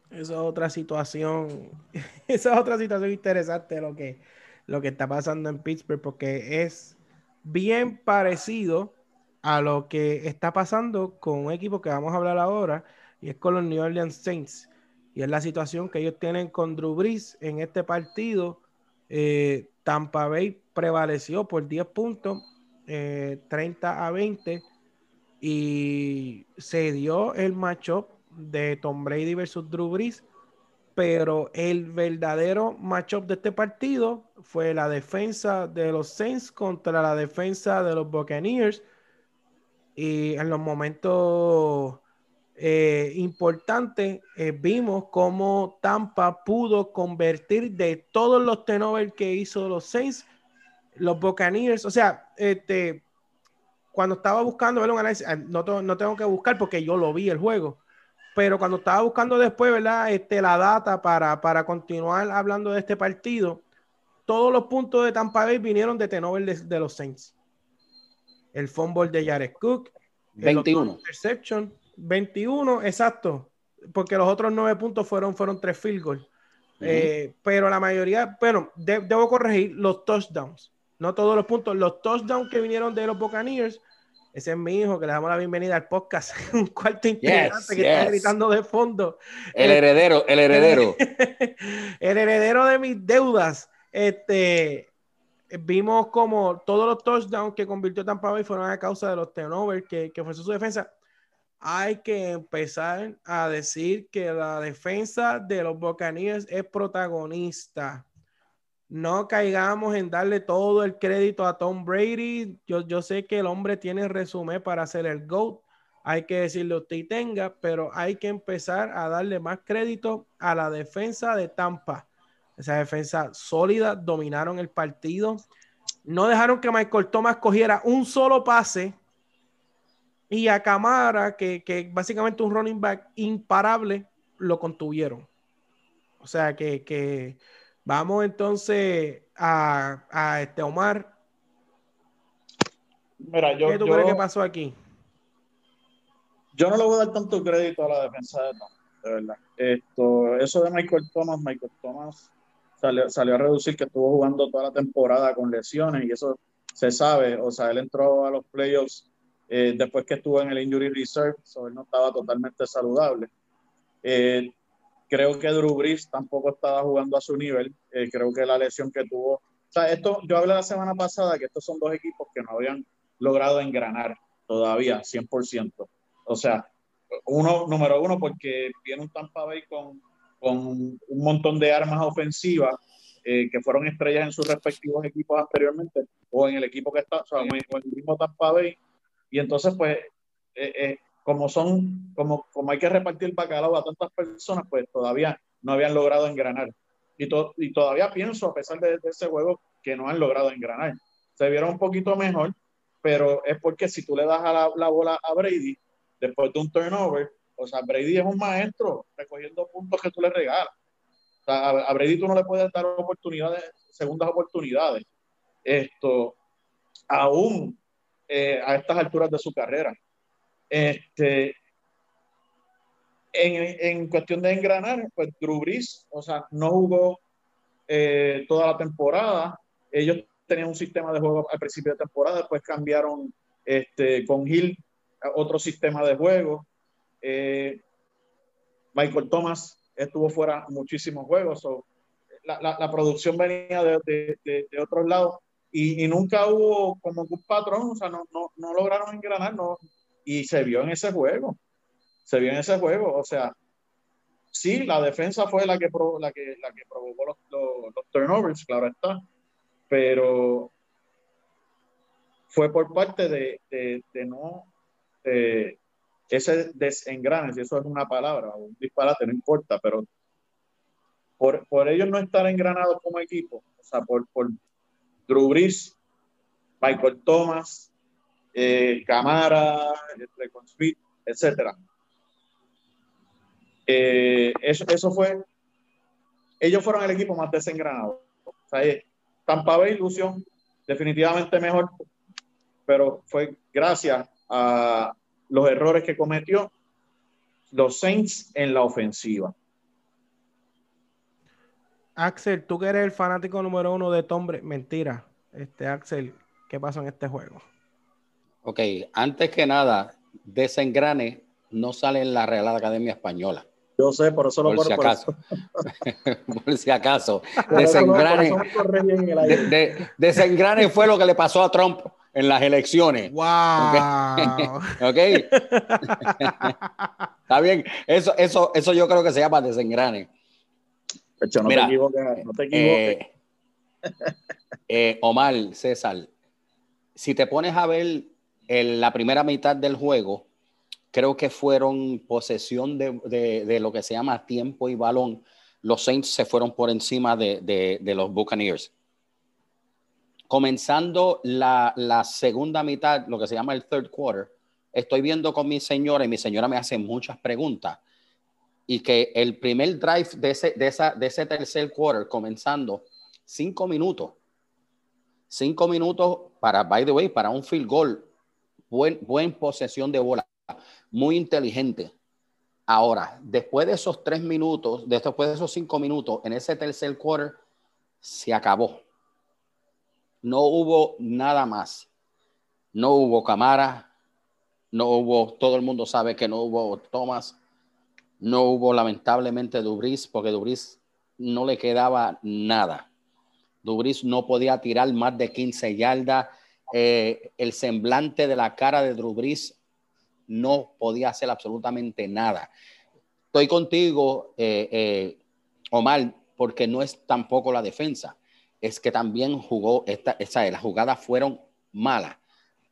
Esa es otra situación, [LAUGHS] esa es otra situación interesante lo que, lo que está pasando en Pittsburgh, porque es bien parecido a lo que está pasando con un equipo que vamos a hablar ahora, y es con los New Orleans Saints. Y es la situación que ellos tienen con Drew Brees en este partido. Eh, Tampa Bay prevaleció por 10 puntos, 30 eh, a 20, y se dio el matchup de Tom Brady versus Drew Brees, pero el verdadero matchup de este partido fue la defensa de los Saints contra la defensa de los Buccaneers. Y en los momentos eh, importantes eh, vimos cómo Tampa pudo convertir de todos los tenovers que hizo los Saints, los Buccaneers. O sea, este, cuando estaba buscando ver ah, no tengo que buscar porque yo lo vi el juego pero cuando estaba buscando después, ¿verdad? Este, la data para, para continuar hablando de este partido, todos los puntos de Tampa Bay vinieron de Tenover de, los Saints. El fumble de Jared Cook, 21. interception, 21, exacto, porque los otros nueve puntos fueron, fueron tres field goals. Eh, pero la mayoría, bueno, debo corregir los touchdowns, no todos los puntos, los touchdowns que vinieron de los Buccaneers ese es mi hijo, que le damos la bienvenida al podcast. [LAUGHS] Un cuarto integrante que está gritando de fondo. El heredero, el heredero. [LAUGHS] el heredero de mis deudas. Este, vimos como todos los touchdowns que convirtió Tampa Bay fueron a causa de los turnovers que, que fue su defensa. Hay que empezar a decir que la defensa de los Buccaneers es protagonista no caigamos en darle todo el crédito a Tom Brady. Yo, yo sé que el hombre tiene resumen para hacer el GOAT. Hay que decirle usted tenga, pero hay que empezar a darle más crédito a la defensa de Tampa. Esa defensa sólida, dominaron el partido. No dejaron que Michael Thomas cogiera un solo pase. Y a Camara, que, que básicamente un running back imparable, lo contuvieron. O sea que, vamos entonces a, a este Omar. Mira, yo, ¿Qué tú crees que pasó aquí? Yo no le voy a dar tanto crédito a la defensa de Tom, de verdad. Esto, eso de Michael Thomas, Michael Thomas salió, salió a reducir que estuvo jugando toda la temporada con lesiones y eso se sabe. O sea, él entró a los playoffs eh, después que estuvo en el injury reserve, so él no estaba totalmente saludable. Eh, creo que Drew Brees tampoco estaba jugando a su nivel. Eh, creo que la lesión que tuvo. O sea, esto, yo hablé la semana pasada que estos son dos equipos que no habían logrado engranar todavía 100%. O sea, uno, número uno, porque viene un Tampa Bay con, con un montón de armas ofensivas que fueron estrellas en sus respectivos equipos anteriormente, o en el equipo que está, o sea, en el mismo Tampa Bay, y entonces, pues, eh, eh, como son, como, como hay que repartir bacalao a tantas personas, pues todavía no habían logrado engranar. Y, y todavía pienso, a pesar de, ese juego, que no han logrado engranar. Se vieron un poquito mejor, pero es porque si tú le das a la, bola a Brady, después de un turnover, o sea, Brady es un maestro recogiendo puntos que tú le regalas. A, Brady tú no le puedes dar oportunidades, segundas oportunidades. Esto, aún eh, a estas alturas de su carrera. Este, en, en, cuestión de engranar, pues Drew o sea, no jugó eh, toda la temporada. Ellos tenían un sistema de juego al principio de temporada, después cambiaron este, con Hill otro sistema de juego. Eh, Michael Thomas estuvo fuera muchísimos juegos. la, la, producción venía de, de, de, otros lados y, nunca hubo como un patrón, o sea, no, no, no lograron engranar, no, y se vio en ese juego, se vio en ese juego, o sea, sí, la defensa fue la que, la que, la que provocó los, los, turnovers, claro está, pero fue por parte de, de, no, ese desengrane, si eso es una palabra, un disparate, no importa, pero por, por ellos no estar engranados como equipo, o sea, por, por, Drew Brees, Michael Thomas, eh, Camara, Smith, etc. Eh, eso, eso fue, ellos fueron el equipo más desengranado. O sea, eh, Tampa ilusión, definitivamente mejor, pero fue gracias a los errores que cometió los Saints en la ofensiva. Axel, tú que eres el fanático número uno de Tombre, mentira. Este, Axel, ¿qué pasó en este juego? Ok, antes que nada, desengrane no sale en la Real Academia Española. Yo sé, por eso lo [LAUGHS] por, si acaso. [LAUGHS] por si acaso. Desengrane, desengrane fue lo que le pasó a Trump en las elecciones. Wow. ok. [LAUGHS] Está bien. Eso, eso, eso yo creo que se llama desengrane no te equivoques. No te equivoques. Eh, eh, Omar, César, si te pones a ver la primera mitad del juego, creo que fueron posesión de, lo que se llama tiempo y balón. Los Saints se fueron por encima de, los Buccaneers. Comenzando la, la, segunda mitad, lo que se llama el third quarter, estoy viendo con mi señora y mi señora me hace muchas preguntas y que el primer drive de ese, de esa, de ese tercer quarter comenzando, cinco minutos, cinco minutos para, by the way, para un field goal, buen, buen posesión de bola, muy inteligente. Ahora, después de esos tres minutos, después de esos cinco minutos, en ese tercer quarter, se acabó. No hubo nada más. No hubo cámara, no hubo, todo el mundo sabe que no hubo Thomas, no hubo lamentablemente Dubris porque Dubris no le quedaba nada. Dubris no podía tirar más de 15 yardas. Eh, el semblante de la cara de Dubris no podía hacer absolutamente nada. Estoy contigo, eh, eh, Omar, porque no es tampoco la defensa. Es que también jugó, esta, esa, las jugadas fueron malas.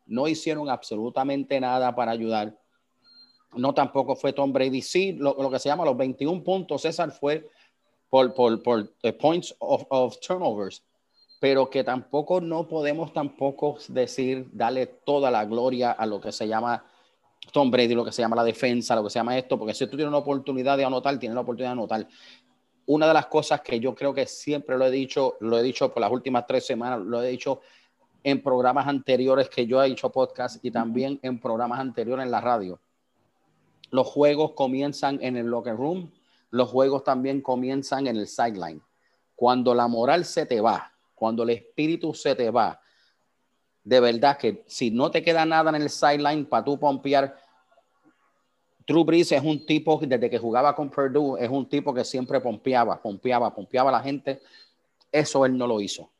No hicieron absolutamente nada para ayudar no tampoco fue Tom Brady. Sí, lo, que se llama los 21 puntos, César, fue por eh, points of, turnovers, pero que tampoco no podemos tampoco decir, darle toda la gloria a lo que se llama Tom Brady, lo que se llama la defensa, lo que se llama esto, porque si tú tienes una oportunidad de anotar, tienes la oportunidad de anotar. Una de las cosas que yo creo que siempre lo he dicho, lo he dicho por las últimas tres semanas, lo he dicho en programas anteriores que yo he hecho podcast y también en programas anteriores en la radio. Los juegos comienzan en el locker room, los juegos también comienzan en el sideline. Cuando la moral se te va, cuando el espíritu se te va, de verdad que si no te queda nada en el sideline para tú pompear, Drew Brees es un tipo, desde que jugaba con Purdue, es un tipo que siempre pompeaba, pompeaba, pompeaba a la gente. Eso él no lo hizo.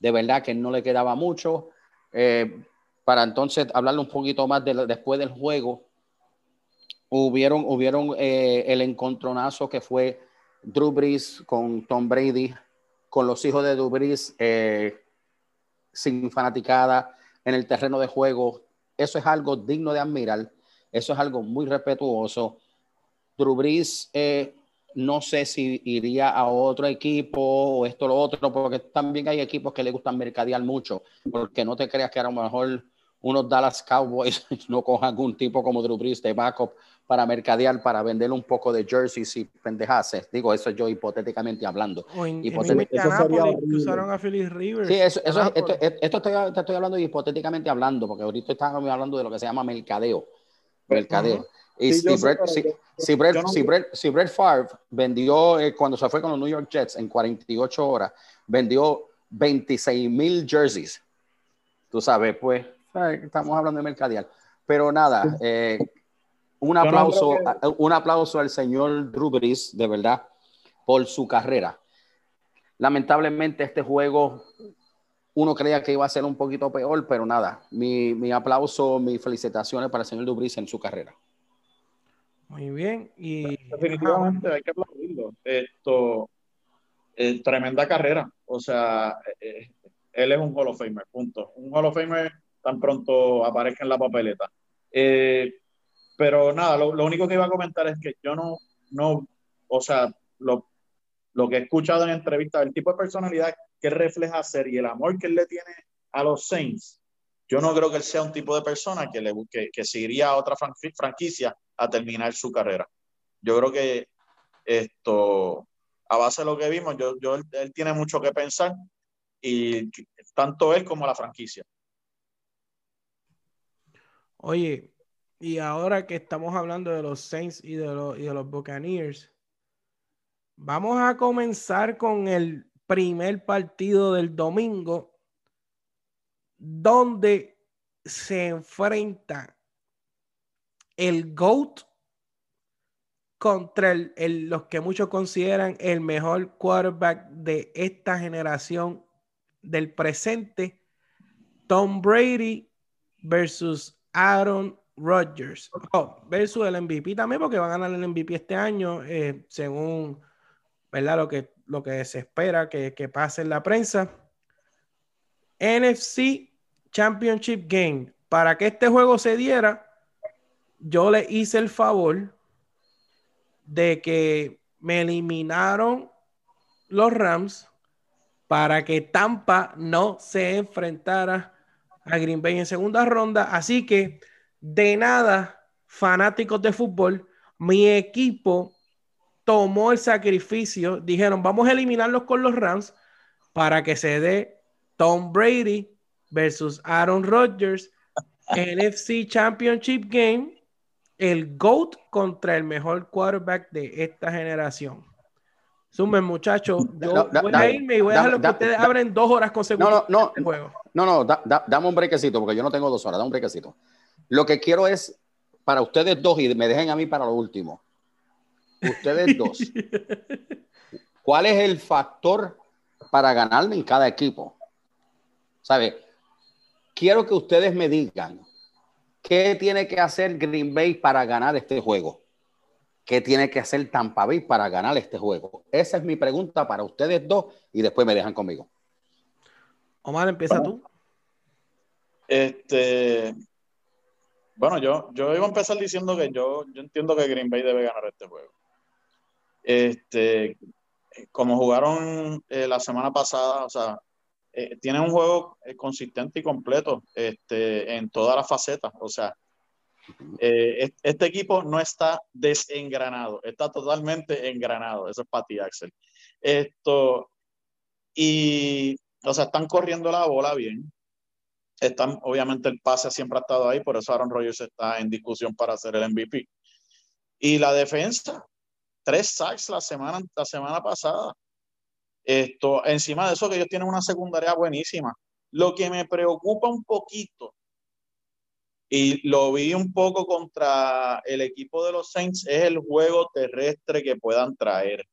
De verdad que no le quedaba mucho. Eh, para entonces hablarle un poquito más de, después del juego, hubieron, hubieron eh, el encontronazo que fue Drew Brees con Tom Brady, con los hijos de Brees. Eh, sin fanaticada en el terreno de juego. Eso es algo digno de admirar. Eso es algo muy respetuoso. Brees, eh, no sé si iría a otro equipo o esto o lo otro, porque también hay equipos que le gustan mercadear mucho, porque no te creas que a lo mejor unos Dallas Cowboys [LAUGHS] no cojan algún tipo como Drew Brees de backup para mercadear, para vender un poco de jerseys y pendejaces. Digo, eso yo hipotéticamente hablando. hipotéticamente usaron a Rivers. Sí, eso, eso esto, esto estoy, te estoy hablando hipotéticamente hablando, porque ahorita estamos hablando de lo que se llama mercadeo. Mercadeo. Y si, Brett, si, Brett, Favre vendió, eh, cuando se fue con los New York Jets en 48 horas, vendió 26 mil jerseys. Tú sabes, pues, estamos hablando de mercadear. Pero nada, eh, un aplauso, un aplauso al señor Drew Brees, de verdad, por su carrera. Lamentablemente este juego uno creía que iba a ser un poquito peor, pero nada, mi, mi aplauso, mis felicitaciones para el señor Drew Brees en su carrera. Muy bien. Y... Definitivamente hay que aplaudirlo. Esto, eh, tremenda carrera. O sea, eh, él es un Hall of Famer, punto. Un Hall of Famer tan pronto aparezca en la papeleta. Eh, pero nada, lo, único que iba a comentar es que yo no, no o sea, lo, lo que he escuchado en entrevistas, el tipo de personalidad que refleja ser y el amor que él le tiene a los Saints, yo no creo que él sea un tipo de persona que, le, que, que seguiría a otra franquicia a terminar su carrera. Yo creo que esto, a base de lo que vimos, yo, yo, él tiene mucho que pensar y tanto él como la franquicia. Oye, y ahora que estamos hablando de los Saints y de los, y de los Buccaneers, vamos a comenzar con el primer partido del domingo, donde se enfrenta el GOAT contra el, los que muchos consideran el mejor quarterback de esta generación del presente, Tom Brady versus Aaron Rodgers oh, versus el MVP también, porque va a ganar el MVP este año, eh, según ¿verdad? Lo, que, lo que se espera que, que pase en la prensa. NFC Championship Game. Para que este juego se diera, yo le hice el favor de que me eliminaron los Rams para que Tampa no se enfrentara a Green Bay en segunda ronda. Así que de nada, fanáticos de fútbol, mi equipo tomó el sacrificio, dijeron, vamos a eliminarlos con los Rams para que se dé Tom Brady versus Aaron Rodgers, NFC Championship Game, el GOAT contra el mejor quarterback de esta generación. Sumen, muchachos. Yo voy a irme y voy a dejar que ustedes abren dos horas consecutivas. No, no, no. No, no, dame un brequecito porque yo no tengo dos horas. Dame un brequecito. Lo que quiero es para ustedes dos y me dejen a mí para lo último. Ustedes [LAUGHS] dos. ¿Cuál es el factor para ganarme en cada equipo? ¿Sabe? Quiero que ustedes me digan qué tiene que hacer Green Bay para ganar este juego. ¿Qué tiene que hacer Tampa Bay para ganar este juego? Esa es mi pregunta para ustedes dos y después me dejan conmigo. Omar, empieza tú. Este, bueno, yo, yo iba a empezar diciendo que yo, yo entiendo que Green Bay debe ganar este juego. Este, como jugaron eh, la semana pasada, o sea, eh, tienen un juego eh, consistente y completo este, en todas las facetas. O sea, Eh, este equipo no está desengranado, está totalmente engranado. Eso es para ti, Axel. Esto, y, o sea, están corriendo la bola bien. Están, obviamente, el pase siempre ha estado ahí, por eso Aaron Rodgers está en discusión para ser el MVP. Y la defensa, tres sacks la semana, la semana pasada. Esto, encima de eso, que ellos tienen una secundaria buenísima. Lo que me preocupa un poquito, y lo vi un poco contra el equipo de los Saints, es el juego terrestre que puedan traer.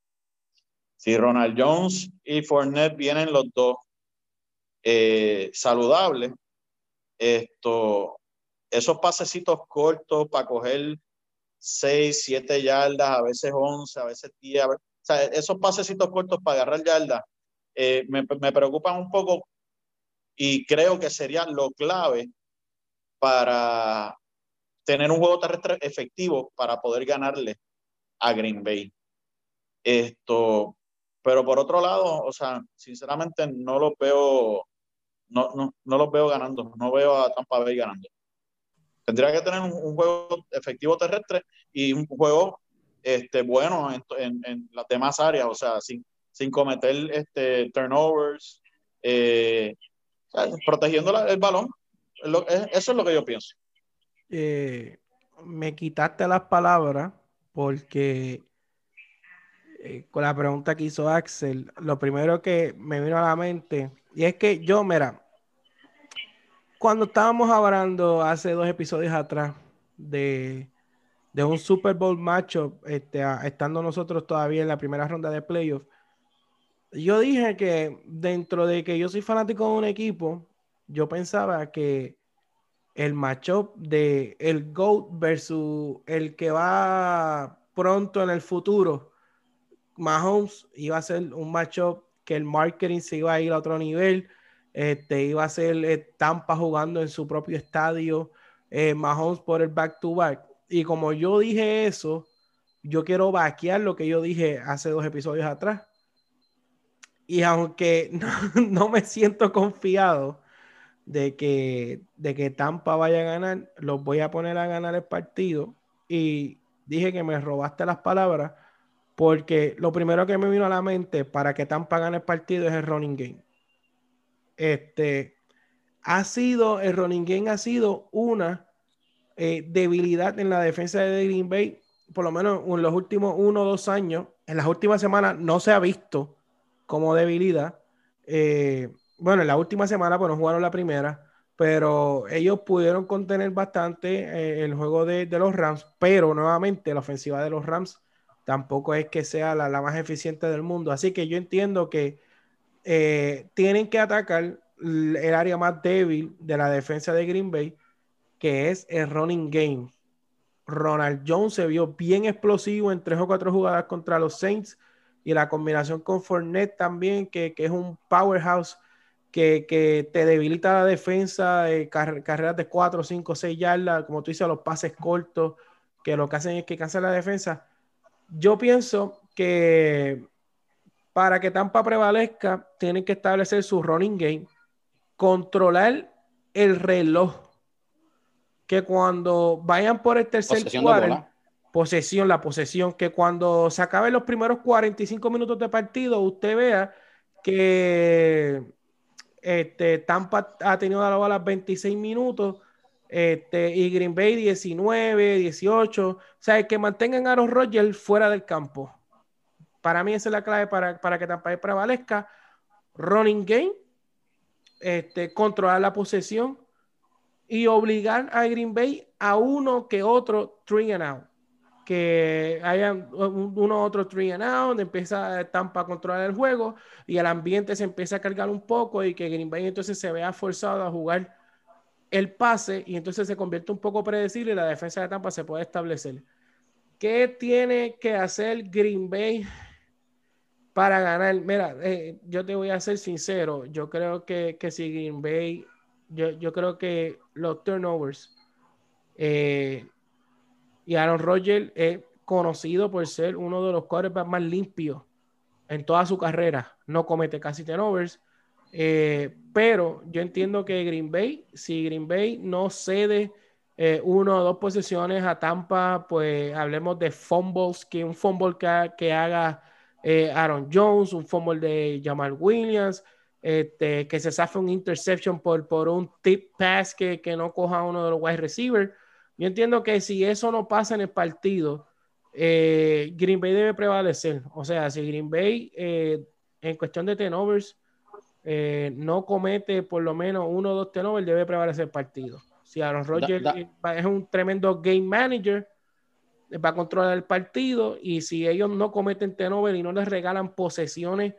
Si Ronald Jones y Fournette vienen los dos eh, saludables, esto, esos pasecitos cortos para coger 6, 7 yardas, a veces 11, a veces 10, o sea, esos pasecitos cortos para agarrar yardas eh, me, me preocupan un poco y creo que sería lo clave para tener un juego terrestre efectivo para poder ganarle a Green Bay. Esto, pero por otro lado, o sea, sinceramente no los veo, no, no, no los veo ganando, no veo a Tampa Bay ganando. Tendría que tener un, juego efectivo terrestre y un juego este, bueno en, las demás áreas, o sea, sin, sin cometer este, turnovers, eh, protegiendo el balón. Eso es lo que yo pienso. Eh, me quitaste las palabras porque eh, con la pregunta que hizo Axel, lo primero que me vino a la mente, y es que yo, mira, cuando estábamos hablando hace dos episodios atrás de, un Super Bowl matchup, este, estando nosotros todavía en la primera ronda de playoffs, yo dije que dentro de que yo soy fanático de un equipo, yo pensaba que el matchup de el GOAT versus el que va pronto en el futuro Mahomes iba a ser un matchup que el marketing se iba a ir a otro nivel. Este, iba a ser eh, Tampa jugando en su propio estadio, eh, Mahomes por el back to back. Y como yo dije eso, yo quiero vaquear lo que yo dije hace dos episodios atrás. Y aunque [LAUGHS] no, me siento confiado de que, de que Tampa vaya a ganar, los voy a poner a ganar el partido. Y dije que me robaste las palabras porque lo primero que me vino a la mente para que Tampa gane el partido es el running game. Este ha sido, el running game ha sido una eh, debilidad en la defensa de Green Bay, por lo menos en los últimos uno o dos años. En las últimas semanas no se ha visto como debilidad. Eh, bueno, en la última semana, pues no jugaron la primera, pero ellos pudieron contener bastante eh, el juego de, los Rams, pero nuevamente la ofensiva de los Rams tampoco es que sea la, más eficiente del mundo. Así que yo entiendo que eh, tienen que atacar el área más débil de la defensa de Green Bay, que es el running game. Ronald Jones se vio bien explosivo en tres o cuatro jugadas contra los Saints y la combinación con Fournette también, que, es un powerhouse que, te debilita la defensa, eh, carreras de cuatro, cinco, seis yardas, como tú dices, los pases cortos, que lo que hacen es que cansan la defensa yo pienso que para que Tampa prevalezca, tienen que establecer su running game, controlar el reloj. Que cuando vayan por el tercer cuarto, posesión, la posesión, que cuando se acaben los primeros 45 minutos de partido, usted vea que este, Tampa ha tenido la bola 26 minutos este, y Green Bay 19, 18. O sea, que mantengan a los Rogers fuera del campo. Para mí esa es la clave para, para que Tampa prevalezca. Running game, este, controlar la posesión y obligar a Green Bay a uno que otro three and out. Que haya uno otro three and out, empieza Tampa a controlar el juego y el ambiente se empieza a cargar un poco y que Green Bay entonces se vea forzado a jugar el pase y entonces se convierte un poco predecible y la defensa de Tampa se puede establecer. ¿Qué tiene que hacer Green Bay para ganar? Mira, eh, yo te voy a ser sincero, yo creo que, si Green Bay, yo, creo que los turnovers eh, y Aaron Rodgers es conocido por ser uno de los quarterbacks más limpios en toda su carrera. No comete casi turnovers. Eh, pero yo entiendo que Green Bay, si Green Bay no cede eh, uno o dos posiciones a Tampa, pues hablemos de fumbles, que un fumble que, haga eh, Aaron Jones, un fumble de Jamal Williams, este, que se zafe un interception por, por un tip pass que, que no coja uno de los wide receivers. Yo entiendo que si eso no pasa en el partido, eh, Green Bay debe prevalecer. O sea, si Green Bay en cuestión de turnovers no comete por lo menos uno o dos turnovers, debe prevalecer el partido. Si Aaron Rodgers es un tremendo game manager, va a controlar el partido y si ellos no cometen turnover y no les regalan posesiones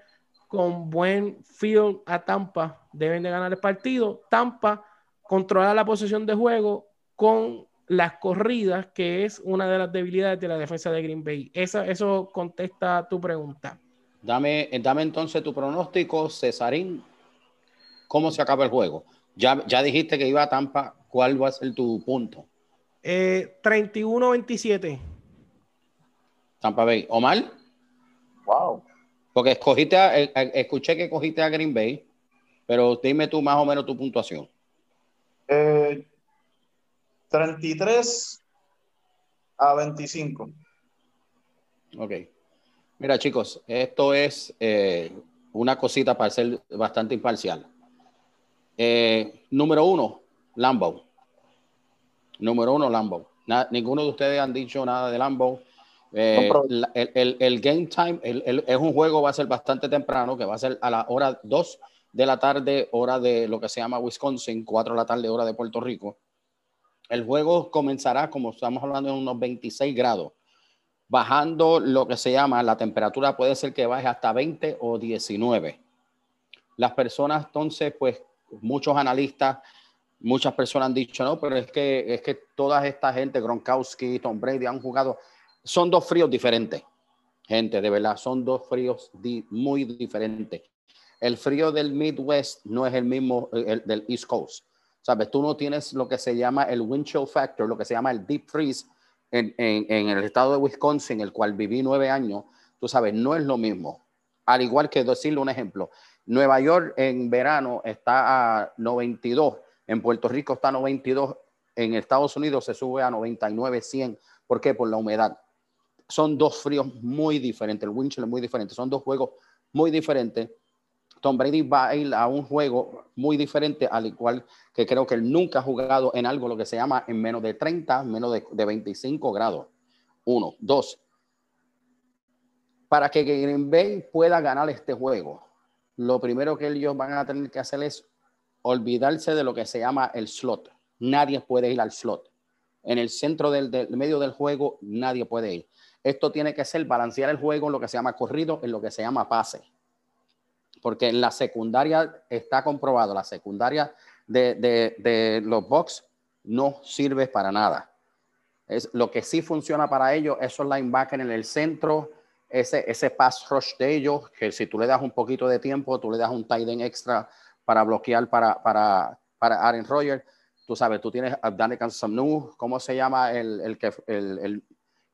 con buen field a Tampa, deben de ganar el partido. Tampa controla la posesión de juego con las corridas, que es una de las debilidades de la defensa de Green Bay. eso contesta tu pregunta. Dame, dame entonces tu pronóstico, Cesarín. ¿Cómo se acaba el juego? Ya, ya dijiste que iba a Tampa ¿Cuál va a ser tu punto? Eh, 31-27. Tampa Bay. ¿Omar? Wow. Porque escogiste eh, eh, escuché que cogiste a Green Bay, pero dime tú más o menos tu puntuación. 33 eh, a 25. Ok. Mira, chicos, esto es una cosita para ser bastante imparcial. número uno, Lambo. Número uno, Lambo. ninguno de ustedes han dicho nada de Lambo. Eh, el, game time es un juego, va a ser bastante temprano, que va a ser a la hora 2 de la tarde, hora de lo que se llama Wisconsin, 4 de la tarde, hora de Puerto Rico. El juego comenzará, como estamos hablando, en unos 26 grados, bajando lo que se llama la temperatura, puede ser que baje hasta 20 o 19. Las personas, entonces, pues muchos analistas muchas personas han dicho, no, pero es que, es que toda esta gente, Gronkowski, Tom Brady, han jugado, son dos fríos diferentes, gente, de verdad, son dos fríos muy diferentes. El frío del Midwest no es el mismo el, del East Coast. ¿Sabes? Tú no tienes lo que se llama el wind chill factor, lo que se llama el deep freeze en, en, en el estado de Wisconsin, el cual viví nueve años. Tú sabes, no es lo mismo. Al igual que decirle un ejemplo, Nueva York en verano está a 92 en Puerto Rico está a 92, en Estados Unidos se sube a 99, 100. ¿Por qué? Por la humedad. Son dos fríos muy diferentes, el Winchell es muy diferente, son dos juegos muy diferentes. Tom Brady va a ir a un juego muy diferente, al igual que creo que él nunca ha jugado en algo lo que se llama en menos de 30, menos de, de 25 grados. Uno. Dos. Para que Green Bay pueda ganar este juego, lo primero que ellos van a tener que hacer es olvidarse de lo que se llama el slot. Nadie puede ir al slot. En el centro del, medio del juego, nadie puede ir. Esto tiene que ser balancear el juego en lo que se llama corrido, en lo que se llama pase. Porque en la secundaria está comprobado, la secundaria de, los box no sirve para nada. Es, lo que sí funciona para ellos, esos linebackers en el centro, ese, ese pass rush de ellos, que si tú le das un poquito de tiempo, tú le das un tight end extra para bloquear para, para, para Aaron Rodgers. Tú sabes, tú tienes a Danica Samnu, ¿cómo se llama el, el que, el, el,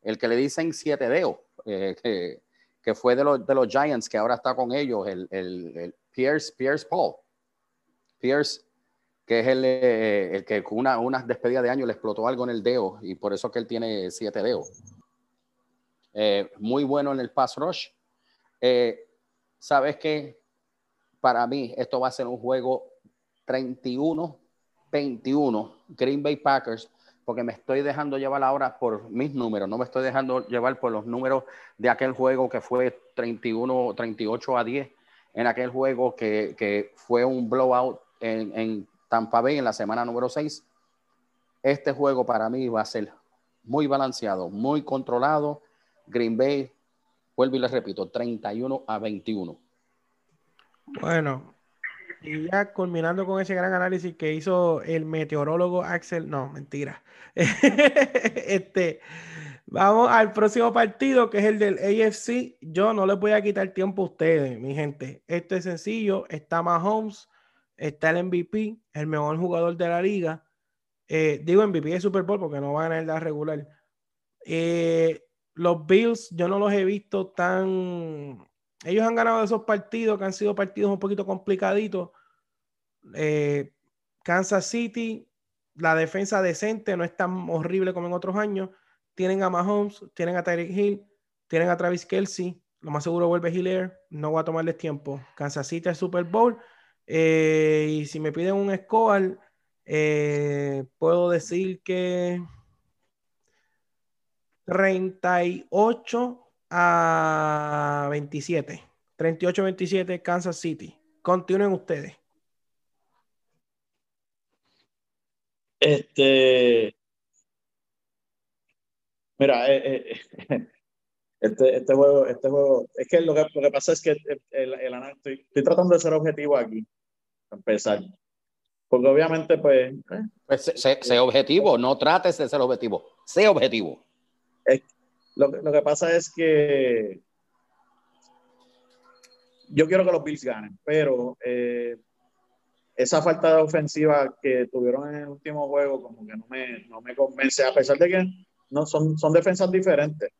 el, que le dicen siete dedos? Eh, que, fue de los, de los Giants, que ahora está con ellos, el, el, Pierce, Pierce Paul. Pierce, que es el, eh, el que con una, una despedida de año le explotó algo en el dedo y por eso que él tiene siete dedos. Eh, muy bueno en el pass rush. ¿Sabes qué? para mí esto va a ser un juego 31-21 Green Bay Packers porque me estoy dejando llevar ahora por mis números, no me estoy dejando llevar por los números de aquel juego que fue 31, 38 a 10, en aquel juego que, que fue un blowout en, en, Tampa Bay en la semana número 6. Este juego para mí va a ser muy balanceado, muy controlado. Green Bay, vuelvo y les repito, 31 a 21. Bueno, y ya culminando con ese gran análisis que hizo el meteorólogo Axel, no, mentira. [LAUGHS] este, vamos al próximo partido que es el del AFC. Yo no les voy a quitar tiempo a ustedes, mi gente. Esto es sencillo. Está Mahomes, está el MVP, el mejor jugador de la liga. Eh, digo MVP de Super Bowl porque no va a ganar la regular. Eh, los Bills, yo no los he visto tan ellos han ganado esos partidos que han sido partidos un poquito complicaditos. Eh, Kansas City la defensa decente, no es tan horrible como en otros años. Tienen a Mahomes, tienen a Tyreek Hill, tienen a Travis Kelsey. Lo más seguro vuelve Hiller. No voy a tomarles tiempo. Kansas City al Super Bowl. Eh, y si me piden un score, eh, puedo decir que 38 a 27. 38-27 Kansas City. Continúen ustedes. Este. Mira, eh, eh, [LAUGHS] este, este, juego, este juego, es que lo que, lo que pasa es que el, el, estoy, estoy, tratando de ser objetivo aquí, para empezar. Porque obviamente, pues. Eh, pues sé, objetivo, no trates de ser objetivo, sé objetivo. Lo, que pasa es que yo quiero que los Bills ganen, pero eh, esa falta de ofensiva que tuvieron en el último juego como que no me, no me convence, a pesar de que no, son, son defensas diferentes.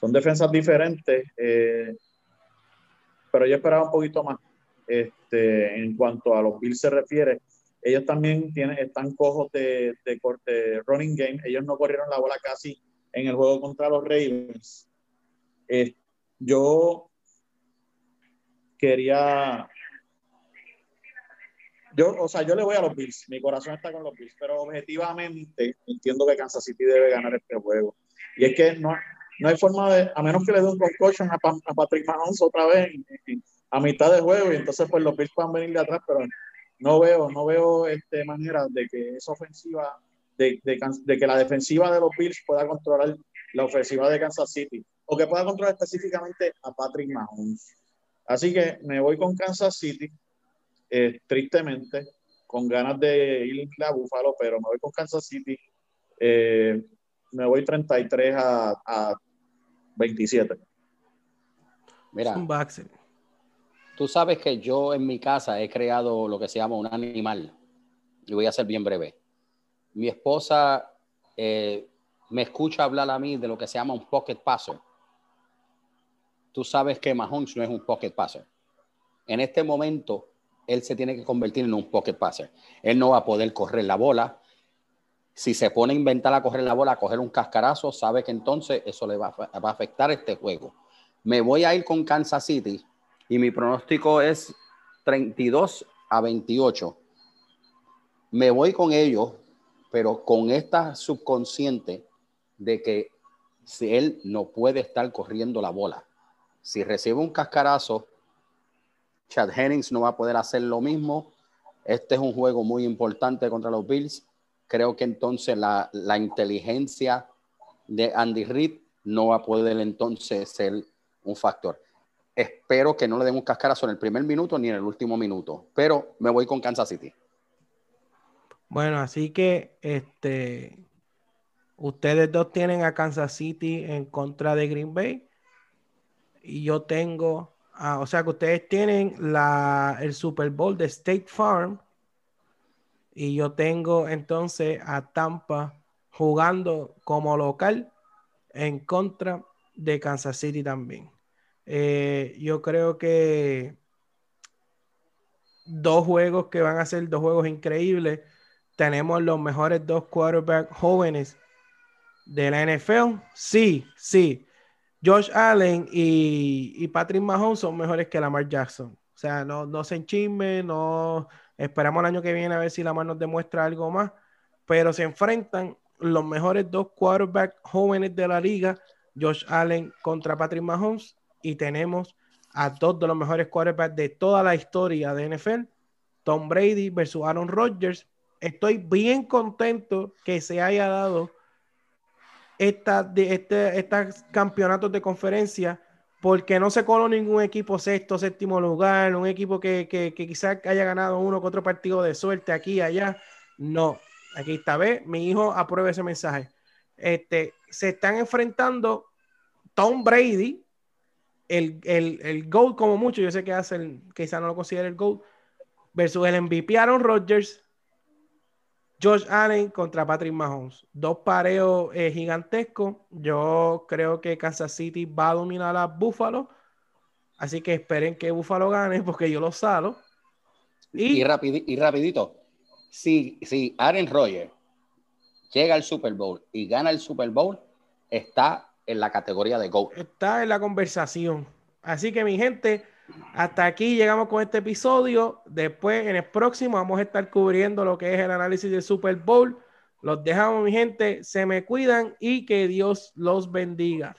Son defensas diferentes, eh, pero yo esperaba un poquito más. Este, en cuanto a los Bills se refiere, ellos también tienen, están cojos de, de, corte running game. Ellos no corrieron la bola casi en el juego contra los Ravens. Eh, yo quería. Yo, o sea, yo le voy a los Bills, mi corazón está con los Bills, pero objetivamente entiendo que Kansas City debe ganar este juego. Y es que no, no hay forma de, a menos que le dé un concussion a, a Patrick Mahomes otra vez a mitad de juego, y entonces pues los Bills puedan venir de atrás, pero no veo, no veo este, manera de que esa ofensiva, de, de, de que la defensiva de los Bills pueda controlar la ofensiva de Kansas City, o que pueda controlar específicamente a Patrick Mahomes. Así que me voy con Kansas City, eh, tristemente, con ganas de ir a Buffalo, pero me voy con Kansas City. Eh, me voy 33 a, a 27. Mira, tú sabes que yo en mi casa he creado lo que se llama un animal. Y voy a ser bien breve. Mi esposa eh, me escucha hablar a mí de lo que se llama un pocket passer tú sabes que Mahomes no es un pocket passer. En este momento, él se tiene que convertir en un pocket passer. Él no va a poder correr la bola. Si se pone a inventar a correr la bola, a coger un cascarazo, sabe que entonces eso le va, a afectar este juego. Me voy a ir con Kansas City y mi pronóstico es 32 a 28. Me voy con ellos, pero con esta subconsciente de que si él no puede estar corriendo la bola si recibe un cascarazo, Chad Hennings no va a poder hacer lo mismo. Este es un juego muy importante contra los Bills. Creo que entonces la, la inteligencia de Andy Reid no va a poder entonces ser un factor. Espero que no le den un cascarazo en el primer minuto ni en el último minuto, pero me voy con Kansas City. Bueno, así que este, ustedes dos tienen a Kansas City en contra de Green Bay y yo tengo, ah, o sea que ustedes tienen la, el Super Bowl de State Farm y yo tengo entonces a Tampa jugando como local en contra de Kansas City también. Eh, yo creo que dos juegos que van a ser dos juegos increíbles. Tenemos los mejores dos quarterbacks jóvenes de la NFL. Sí, sí. Josh Allen y, Patrick Mahomes son mejores que Lamar Jackson. O sea, no, no se enchisme, no esperamos el año que viene a ver si Lamar nos demuestra algo más, pero se enfrentan los mejores dos quarterbacks jóvenes de la liga, Josh Allen contra Patrick Mahomes, y tenemos a dos de los mejores quarterbacks de toda la historia de NFL, Tom Brady versus Aaron Rodgers. Estoy bien contento que se haya dado esta, de este, campeonatos de conferencia porque no se coló ningún equipo sexto, séptimo lugar, un equipo que, que, quizás haya ganado uno que otro partido de suerte aquí allá. No, aquí está, ve, mi hijo aprueba ese mensaje. Este, se están enfrentando Tom Brady, el, el, el GOAT como mucho, yo sé que hace quizás no lo considera el GOAT, versus el MVP Aaron Rodgers, Josh Allen contra Patrick Mahomes. Dos pareos eh, gigantescos. Yo creo que Kansas City va a dominar a Buffalo. Así que esperen que Buffalo gane [LAUGHS] porque yo lo salo. Y, y rapidito. si, si Aaron Rodgers llega al Super Bowl y gana el Super Bowl, está en la categoría de GOAT. Está en la conversación. Así que mi gente, hasta aquí llegamos con este episodio. Después, en el próximo, vamos a estar cubriendo lo que es el análisis del Super Bowl. Los dejamos, mi gente. Se me cuidan y que Dios los bendiga.